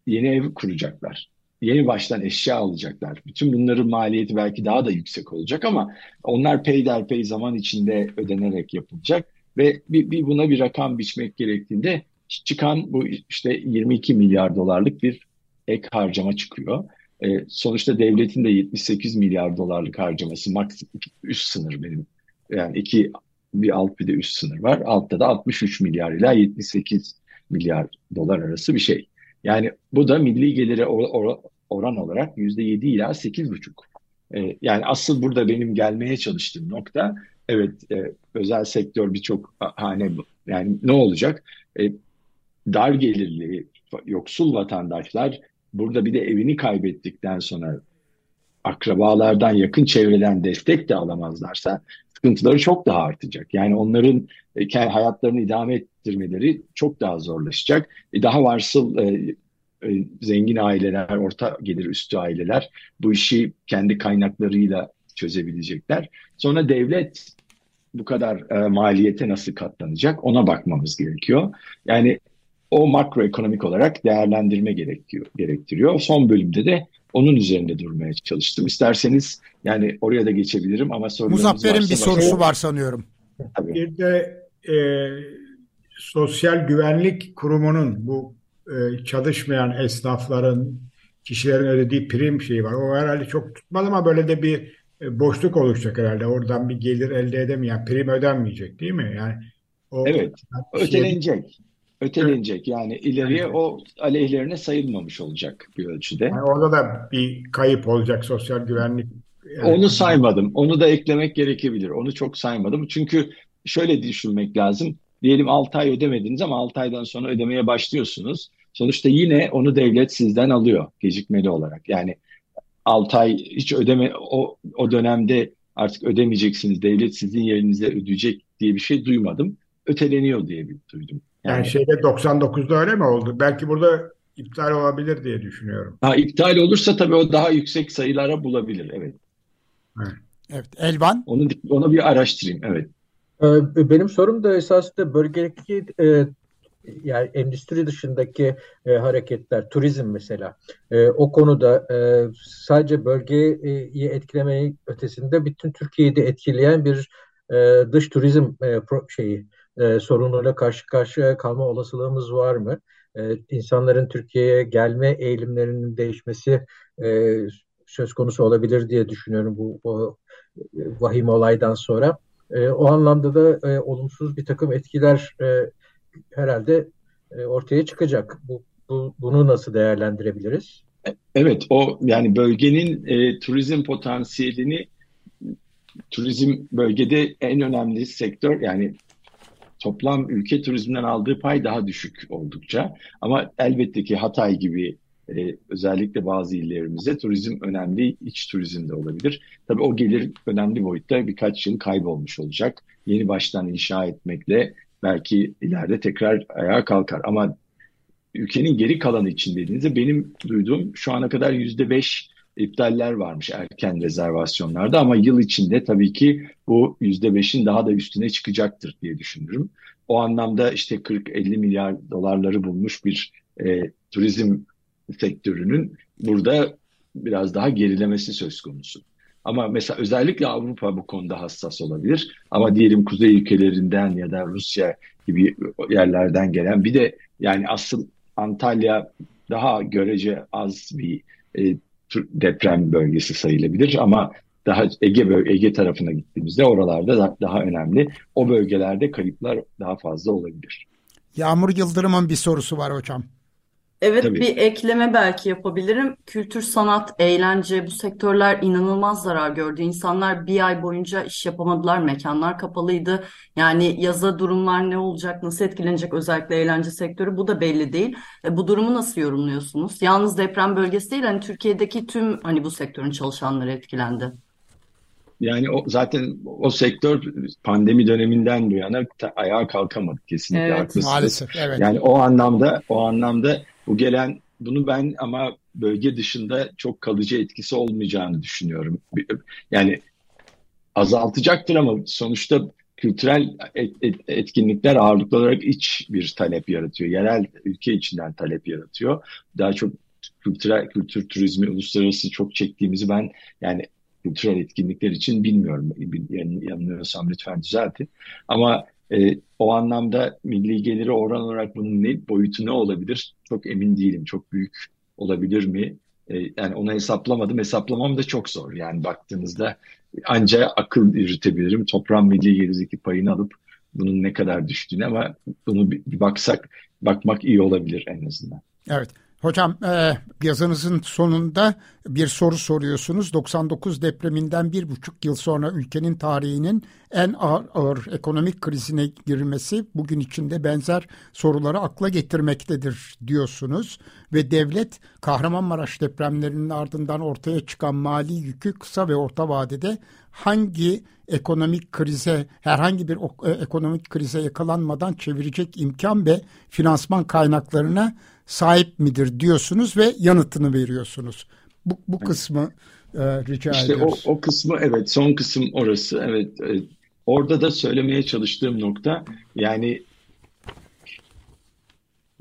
yeni ev kuracaklar yeni baştan eşya alacaklar. Bütün bunların maliyeti belki daha da yüksek olacak ama onlar peyderpey zaman içinde ödenerek yapılacak ve bir, bir buna bir rakam biçmek gerektiğinde çıkan bu işte 22 milyar dolarlık bir ek harcama çıkıyor. E, sonuçta devletin de 78 milyar dolarlık harcaması maksimum üst sınır benim. Yani iki bir alt bir de üst sınır var. Altta da 63 milyar ila 78 milyar dolar arası bir şey. Yani bu da milli gelire or, or, oran olarak yüzde yedi ila sekiz buçuk. Ee, yani asıl burada benim gelmeye çalıştığım nokta evet e, özel sektör birçok hane yani ne olacak? E, dar gelirli yoksul vatandaşlar burada bir de evini kaybettikten sonra akrabalardan yakın çevreden destek de alamazlarsa sıkıntıları çok daha artacak. Yani onların e, hayatlarını idame ettirmeleri çok daha zorlaşacak. E, daha varsıl e, e, zengin aileler, orta gelir üstü aileler bu işi kendi kaynaklarıyla çözebilecekler. Sonra devlet bu kadar e, maliyete nasıl katlanacak ona bakmamız gerekiyor. Yani o makroekonomik olarak değerlendirme gerekiyor, gerektiriyor. Son bölümde de onun üzerinde durmaya çalıştım. İsterseniz yani oraya da geçebilirim ama sorularınız Muzaffer'in bir sorusu var sanıyorum. Tabii. Bir de e, Sosyal Güvenlik Kurumu'nun bu e, çalışmayan esnafların, kişilerin ödediği prim şeyi var. O herhalde çok tutmaz ama böyle de bir e, boşluk oluşacak herhalde. Oradan bir gelir elde edemeyen, prim ödenmeyecek değil mi? Yani o Evet, şey... ötelenecek. Yani ileriye evet. o aleyhlerine sayılmamış olacak bir ölçüde. Yani orada da bir kayıp olacak sosyal güvenlik. Yani... Onu saymadım. Onu da eklemek gerekebilir. Onu çok saymadım. Çünkü şöyle düşünmek lazım. Diyelim 6 ay ödemediniz ama 6 aydan sonra ödemeye başlıyorsunuz. Sonuçta yine onu devlet sizden alıyor gecikmeli olarak. Yani 6 ay hiç ödeme o, o dönemde artık ödemeyeceksiniz. Devlet sizin yerinize ödeyecek diye bir şey duymadım. Öteleniyor diye bir duydum. Yani, yani şeyde 99'da öyle mi oldu? Belki burada iptal olabilir diye düşünüyorum. Ha, iptal olursa tabii o daha yüksek sayılara bulabilir. Evet. Evet. Evet. Elvan? Onu, onu bir araştırayım. Evet. Ee, benim sorum da esasında bölgedeki e, yani endüstri dışındaki e, hareketler, turizm mesela e, o konuda e, sadece bölgeyi etkilemeyi ötesinde bütün Türkiye'yi de etkileyen bir e, dış turizm e, pro, şeyi e, sorunuyla karşı karşıya kalma olasılığımız var mı? E, insanların Türkiye'ye gelme eğilimlerinin değişmesi e, söz konusu olabilir diye düşünüyorum bu, bu vahim olaydan sonra. E, o anlamda da e, olumsuz bir takım etkiler e, herhalde e, ortaya çıkacak. Bu, bu bunu nasıl değerlendirebiliriz? Evet, o yani bölgenin e, turizm potansiyelini turizm bölgede en önemli sektör yani toplam ülke turizminden aldığı pay daha düşük oldukça. Ama elbette ki Hatay gibi e, özellikle bazı illerimizde turizm önemli, iç turizm de olabilir. Tabii o gelir önemli boyutta birkaç yıl kaybolmuş olacak. Yeni baştan inşa etmekle belki ileride tekrar ayağa kalkar. Ama ülkenin geri kalanı için dediğinizde benim duyduğum şu ana kadar yüzde beş iptaller varmış erken rezervasyonlarda ama yıl içinde tabii ki bu yüzde beşin daha da üstüne çıkacaktır diye düşünürüm. O anlamda işte 40-50 milyar dolarları bulmuş bir e, turizm sektörünün burada biraz daha gerilemesi söz konusu. Ama mesela özellikle Avrupa bu konuda hassas olabilir. Ama diyelim kuzey ülkelerinden ya da Rusya gibi yerlerden gelen bir de yani asıl Antalya daha görece az bir e, deprem bölgesi sayılabilir ama daha Ege Ege tarafına gittiğimizde oralarda da, daha önemli. O bölgelerde kayıplar daha fazla olabilir. Yağmur Yıldırım'ın bir sorusu var hocam. Evet Tabii. bir ekleme belki yapabilirim. Kültür, sanat, eğlence bu sektörler inanılmaz zarar gördü. İnsanlar bir ay boyunca iş yapamadılar, mekanlar kapalıydı. Yani yaza durumlar ne olacak, nasıl etkilenecek özellikle eğlence sektörü bu da belli değil. E, bu durumu nasıl yorumluyorsunuz? Yalnız deprem bölgesi değil hani Türkiye'deki tüm hani bu sektörün çalışanları etkilendi. Yani o zaten o sektör pandemi döneminden bu yana ayağa kalkamadı kesinlikle evet, haklısınız. Maalesef evet. Yani o anlamda o anlamda bu gelen bunu ben ama bölge dışında çok kalıcı etkisi olmayacağını düşünüyorum. Yani azaltacaktır ama sonuçta kültürel etkinlikler ağırlıklı olarak iç bir talep yaratıyor. Yerel ülke içinden talep yaratıyor. Daha çok kültürel kültür turizmi uluslararası çok çektiğimizi ben yani kültürel etkinlikler için bilmiyorum. Yanılıyorsam lütfen düzeltin. Ama e, o anlamda milli geliri oran olarak bunun ne boyutu ne olabilir? Çok emin değilim. Çok büyük olabilir mi? E, yani onu hesaplamadım. Hesaplamam da çok zor. Yani baktığınızda ancak akıl yürütebilirim. Toprağın milli gelirdeki payını alıp bunun ne kadar düştüğünü ama bunu bir baksak, bakmak iyi olabilir en azından. Evet. Hocam e, yazınızın sonunda bir soru soruyorsunuz. 99 depreminden bir buçuk yıl sonra ülkenin tarihinin en ağır, ağır ekonomik krizine girmesi bugün içinde benzer soruları akla getirmektedir diyorsunuz. Ve devlet Kahramanmaraş depremlerinin ardından ortaya çıkan mali yükü kısa ve orta vadede hangi ekonomik krize herhangi bir e, ekonomik krize yakalanmadan çevirecek imkan ve finansman kaynaklarına sahip midir diyorsunuz ve yanıtını veriyorsunuz. Bu, bu evet. kısmı e, rica işte ediyoruz. O, o kısmı evet son kısım orası evet. evet. Orada da söylemeye çalıştığım nokta yani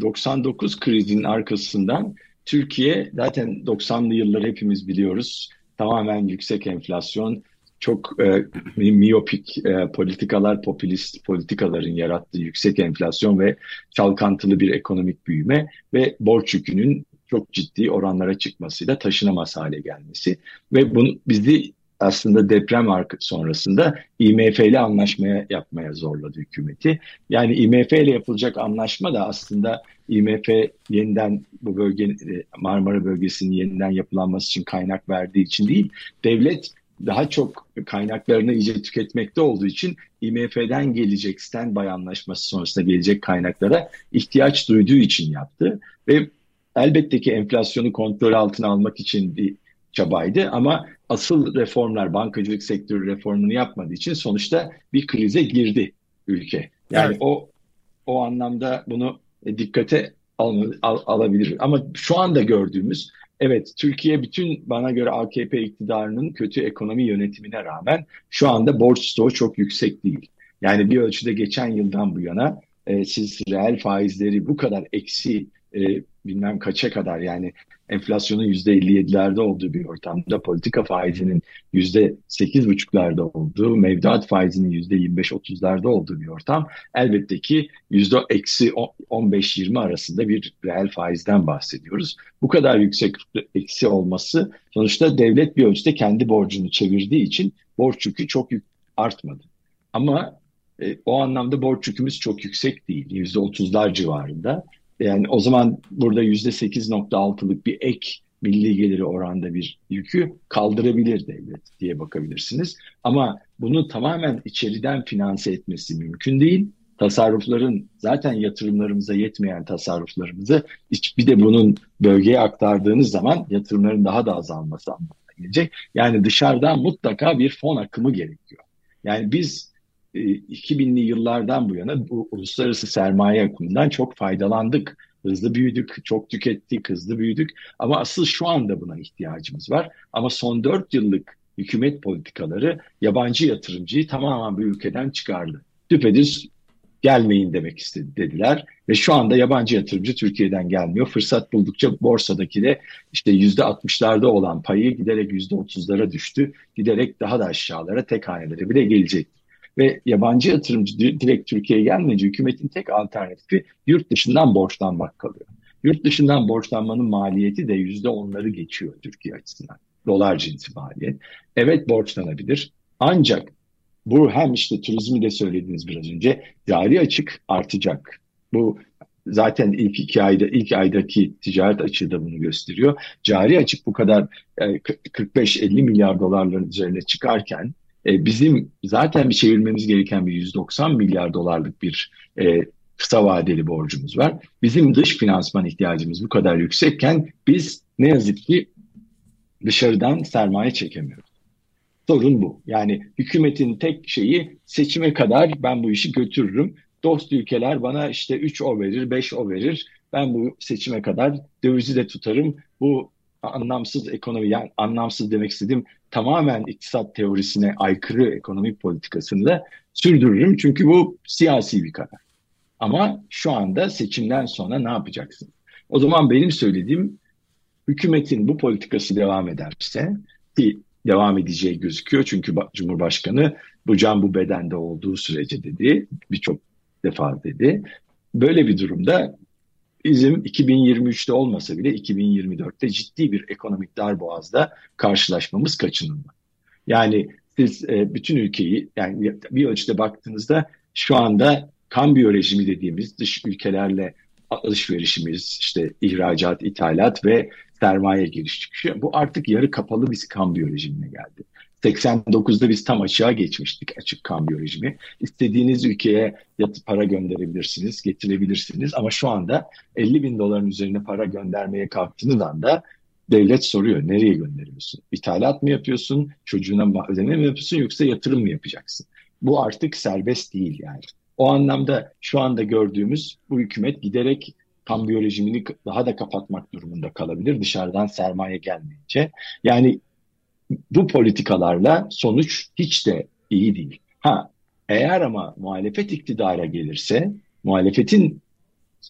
99 krizinin arkasından Türkiye zaten 90'lı yılları hepimiz biliyoruz. Tamamen yüksek enflasyon, çok e, miyopik e, politikalar, popülist politikaların yarattığı yüksek enflasyon ve çalkantılı bir ekonomik büyüme ve borç yükünün çok ciddi oranlara çıkmasıyla taşınamaz hale gelmesi ve bunu bizi aslında deprem sonrasında IMF ile anlaşmaya yapmaya zorladı hükümeti. Yani IMF ile yapılacak anlaşma da aslında IMF yeniden bu bölge e, Marmara bölgesinin yeniden yapılanması için kaynak verdiği için değil, devlet daha çok kaynaklarını iyice tüketmekte olduğu için IMF'den gelecek standby anlaşması sonrasında gelecek kaynaklara ihtiyaç duyduğu için yaptı. Ve elbette ki enflasyonu kontrol altına almak için bir çabaydı ama asıl reformlar bankacılık sektörü reformunu yapmadığı için sonuçta bir krize girdi ülke. Yani evet. o o anlamda bunu dikkate al, al, alabilir. Ama şu anda gördüğümüz Evet, Türkiye bütün bana göre AKP iktidarının kötü ekonomi yönetimine rağmen şu anda borç stoğu çok yüksek değil. Yani bir ölçüde geçen yıldan bu yana e, siz reel faizleri bu kadar eksi e, bilmem kaça kadar yani enflasyonun %57'lerde olduğu bir ortamda politika faizinin %8,5'larda olduğu, mevduat faizinin %25-30'larda olduğu bir ortam elbette ki %-15-20 arasında bir reel faizden bahsediyoruz. Bu kadar yüksek eksi olması sonuçta devlet bir ölçüde kendi borcunu çevirdiği için borç yükü çok artmadı. Ama e, o anlamda borç yükümüz çok yüksek değil. %30'lar civarında. Yani o zaman burada yüzde 8.6'lık bir ek milli geliri oranda bir yükü kaldırabilir devlet diye bakabilirsiniz. Ama bunu tamamen içeriden finanse etmesi mümkün değil. tasarrufların zaten yatırımlarımıza yetmeyen tasarruflarımızı bir de bunun bölgeye aktardığınız zaman yatırımların daha da azalması anlamına gelecek. Yani dışarıdan mutlaka bir fon akımı gerekiyor. Yani biz 2000'li e, yıllardan bu yana bu uluslararası sermaye akımından çok faydalandık. Hızlı büyüdük, çok tükettik, hızlı büyüdük. Ama asıl şu anda buna ihtiyacımız var. Ama son 4 yıllık hükümet politikaları yabancı yatırımcıyı tamamen bir ülkeden çıkardı. Düpedüz gelmeyin demek istedi dediler ve şu anda yabancı yatırımcı Türkiye'den gelmiyor. Fırsat buldukça borsadaki de işte yüzde altmışlarda olan payı giderek yüzde otuzlara düştü. Giderek daha da aşağılara tek hanelere bile gelecek. Ve yabancı yatırımcı direkt Türkiye'ye gelmeyince hükümetin tek alternatifi yurt dışından borçlanmak kalıyor. Yurt dışından borçlanmanın maliyeti de yüzde onları geçiyor Türkiye açısından. Dolar cinsi maliyet. Evet borçlanabilir. Ancak bu hem işte turizmi de söylediniz biraz önce cari açık artacak. Bu zaten ilk iki ayda ilk aydaki ticaret açığı da bunu gösteriyor. Cari açık bu kadar 45-50 e, milyar dolarların üzerine çıkarken e, bizim zaten bir çevirmemiz gereken bir 190 milyar dolarlık bir e, kısa vadeli borcumuz var. Bizim dış finansman ihtiyacımız bu kadar yüksekken biz ne yazık ki dışarıdan sermaye çekemiyoruz. Sorun bu. Yani hükümetin tek şeyi seçime kadar ben bu işi götürürüm. Dost ülkeler bana işte 3 o verir, 5 o verir. Ben bu seçime kadar dövizi de tutarım. Bu anlamsız ekonomi yani anlamsız demek istediğim tamamen iktisat teorisine aykırı ekonomik politikasını da sürdürürüm. Çünkü bu siyasi bir karar. Ama şu anda seçimden sonra ne yapacaksın? O zaman benim söylediğim hükümetin bu politikası devam ederse ki devam edeceği gözüküyor. Çünkü Cumhurbaşkanı bu can bu bedende olduğu sürece dedi birçok defa dedi. Böyle bir durumda bizim 2023'te olmasa bile 2024'te ciddi bir ekonomik darboğazda karşılaşmamız kaçınılmaz. Yani siz e, bütün ülkeyi yani bir ölçüde baktığınızda şu anda kambiyo rejimi dediğimiz dış ülkelerle alışverişimiz, işte ihracat, ithalat ve sermaye giriş çıkışı. Bu artık yarı kapalı bir kambiyo rejimine geldi. 89'da biz tam açığa geçmiştik açık kambiyo rejimi. İstediğiniz ülkeye para gönderebilirsiniz, getirebilirsiniz ama şu anda 50 bin doların üzerine para göndermeye kalktığınız anda devlet soruyor nereye gönderiyorsun? İthalat mı yapıyorsun, çocuğuna ödeme mi yapıyorsun yoksa yatırım mı yapacaksın? Bu artık serbest değil yani. O anlamda şu anda gördüğümüz bu hükümet giderek kambiyo rejimini daha da kapatmak durumunda kalabilir dışarıdan sermaye gelmeyince. Yani bu politikalarla sonuç hiç de iyi değil. Ha eğer ama muhalefet iktidara gelirse muhalefetin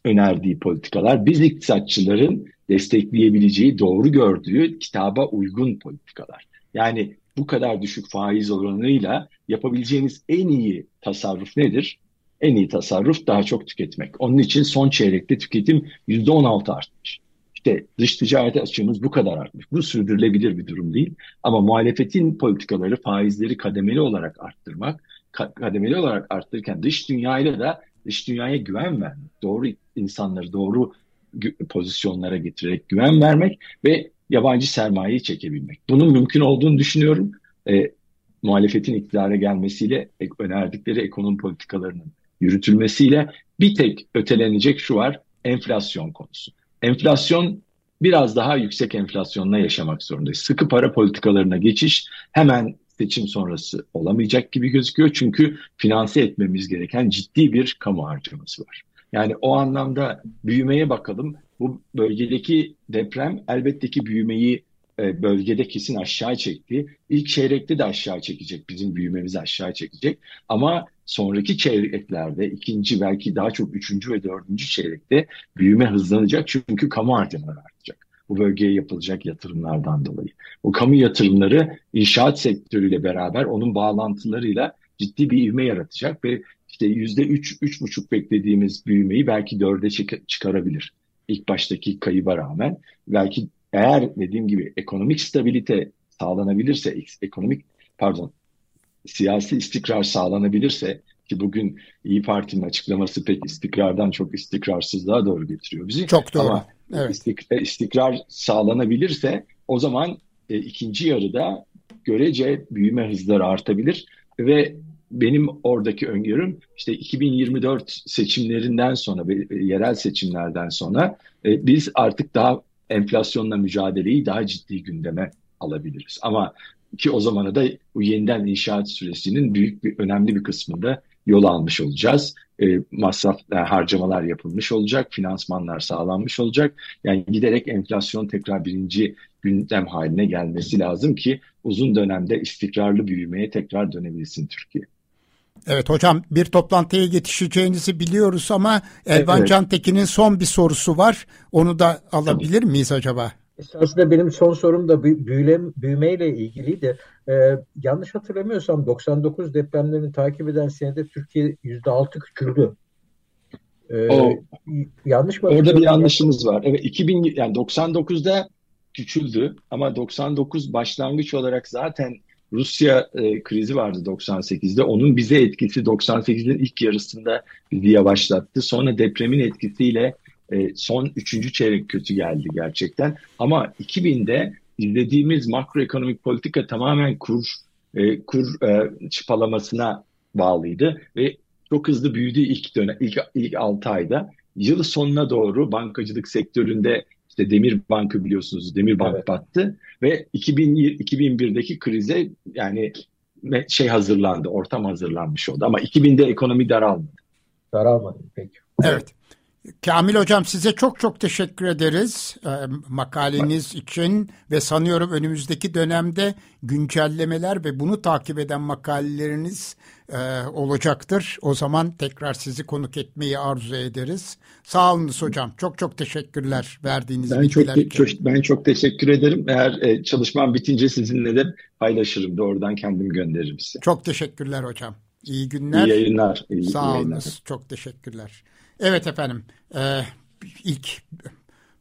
önerdiği politikalar biz iktisatçıların destekleyebileceği, doğru gördüğü kitaba uygun politikalar. Yani bu kadar düşük faiz oranıyla yapabileceğiniz en iyi tasarruf nedir? En iyi tasarruf daha çok tüketmek. Onun için son çeyrekte tüketim %16 artmış. İşte dış ticaret açığımız bu kadar artmış. Bu sürdürülebilir bir durum değil. Ama muhalefetin politikaları faizleri kademeli olarak arttırmak, kademeli olarak arttırırken dış dünyayla da dış dünyaya güven vermek, doğru insanları doğru pozisyonlara getirerek güven vermek ve yabancı sermayeyi çekebilmek. Bunun mümkün olduğunu düşünüyorum. E, muhalefetin iktidara gelmesiyle önerdikleri ekonomi politikalarının yürütülmesiyle bir tek ötelenecek şu var enflasyon konusu. Enflasyon biraz daha yüksek enflasyonla yaşamak zorundayız. Sıkı para politikalarına geçiş hemen seçim sonrası olamayacak gibi gözüküyor. Çünkü finanse etmemiz gereken ciddi bir kamu harcaması var. Yani o anlamda büyümeye bakalım. Bu bölgedeki deprem elbette ki büyümeyi e, bölgede kesin aşağı çekti. İlk çeyrekte de aşağı çekecek. Bizim büyümemizi aşağı çekecek. Ama sonraki çeyreklerde ikinci belki daha çok üçüncü ve dördüncü çeyrekte büyüme hızlanacak. Çünkü kamu harcamaları artacak. Bu bölgeye yapılacak yatırımlardan dolayı. Bu kamu yatırımları inşaat sektörüyle beraber onun bağlantılarıyla ciddi bir ivme yaratacak ve işte yüzde üç, üç buçuk beklediğimiz büyümeyi belki dörde çıkarabilir. İlk baştaki kayıba rağmen belki eğer dediğim gibi ekonomik stabilite sağlanabilirse, ekonomik pardon siyasi istikrar sağlanabilirse ki bugün İyi Parti'nin açıklaması pek istikrardan çok istikrarsızlığa doğru getiriyor bizi. Çok doğru. Ama evet. istik, e, istikrar sağlanabilirse o zaman e, ikinci yarıda görece büyüme hızları artabilir ve benim oradaki öngörüm işte 2024 seçimlerinden sonra, yerel seçimlerden sonra e, biz artık daha enflasyonla mücadeleyi daha ciddi gündeme alabiliriz. Ama ki o zamana da bu yeniden inşaat süresinin büyük bir önemli bir kısmında yol almış olacağız. E, masraf e, harcamalar yapılmış olacak, finansmanlar sağlanmış olacak. Yani giderek enflasyon tekrar birinci gündem haline gelmesi lazım ki uzun dönemde istikrarlı büyümeye tekrar dönebilsin Türkiye. Evet hocam bir toplantıya yetişeceğinizi biliyoruz ama Elvan evet. Cantekin'in son bir sorusu var. Onu da alabilir Tabii. miyiz acaba? Esasında benim son sorum da büyüle, büyümeyle ilgiliydi. Ee, yanlış hatırlamıyorsam 99 depremlerini takip eden senede Türkiye %6 küçüldü. Ee, o, yanlış mı? Orada bir yanlışımız var. Evet 2000 yani 99'da küçüldü ama 99 başlangıç olarak zaten Rusya e, krizi vardı 98'de. Onun bize etkisi 98'in ilk yarısında bizi yavaşlattı. Sonra depremin etkisiyle e, son üçüncü çeyrek kötü geldi gerçekten. Ama 2000'de izlediğimiz makroekonomik politika tamamen kur e, kur e, çıpalamasına bağlıydı ve çok hızlı büyüdü ilk dönem ilk ilk 6 ayda. Yıl sonuna doğru bankacılık sektöründe işte Demir Bank'ı biliyorsunuz Demir Bank evet. battı ve 2000 2001'deki krize yani şey hazırlandı, ortam hazırlanmış oldu ama 2000'de ekonomi daralmadı. Daralmadı peki. Evet. Kamil Hocam size çok çok teşekkür ederiz e, makaleniz için ve sanıyorum önümüzdeki dönemde güncellemeler ve bunu takip eden makaleleriniz e, olacaktır. O zaman tekrar sizi konuk etmeyi arzu ederiz. Sağ olunuz hocam. Çok çok teşekkürler verdiğiniz ben bilgiler çok, için. Çok, ben çok teşekkür ederim. Eğer e, çalışmam bitince sizinle de paylaşırım. Doğrudan kendim gönderirim size. Çok teşekkürler hocam. İyi günler. İyi yayınlar. İyi, Sağ olunuz. Yayınlar. Çok teşekkürler. Evet efendim. E, ilk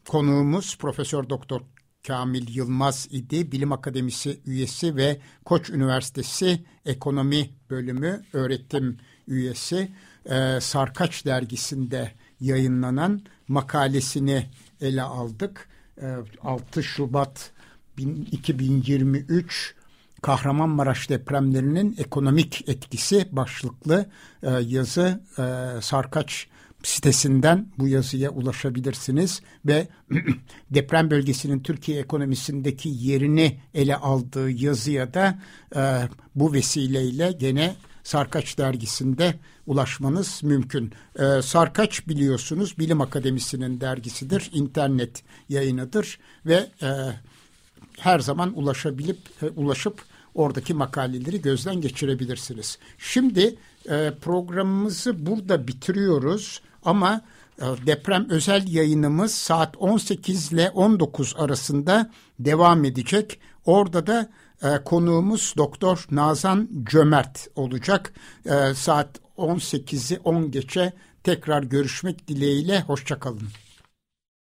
konuğumuz Profesör Doktor Kamil Yılmaz idi. Bilim Akademisi üyesi ve Koç Üniversitesi Ekonomi Bölümü öğretim üyesi. E, Sarkaç dergisinde yayınlanan makalesini ele aldık. E, 6 Şubat 2023 Kahramanmaraş depremlerinin ekonomik etkisi başlıklı e, yazı e, Sarkaç sitesinden bu yazıya ulaşabilirsiniz ve deprem bölgesinin Türkiye ekonomisindeki yerini ele aldığı yazıya da e, bu vesileyle gene Sarkaç dergisinde ulaşmanız mümkün. Ee, Sarkaç biliyorsunuz Bilim Akademisi'nin dergisidir, internet yayınıdır ve e, her zaman ulaşabilip e, ulaşıp oradaki makaleleri gözden geçirebilirsiniz. Şimdi e, programımızı burada bitiriyoruz. Ama e, deprem özel yayınımız saat 18 ile 19 arasında devam edecek. Orada da e, konuğumuz Doktor Nazan Cömert olacak. E, saat 18'i 10 geçe tekrar görüşmek dileğiyle. Hoşçakalın.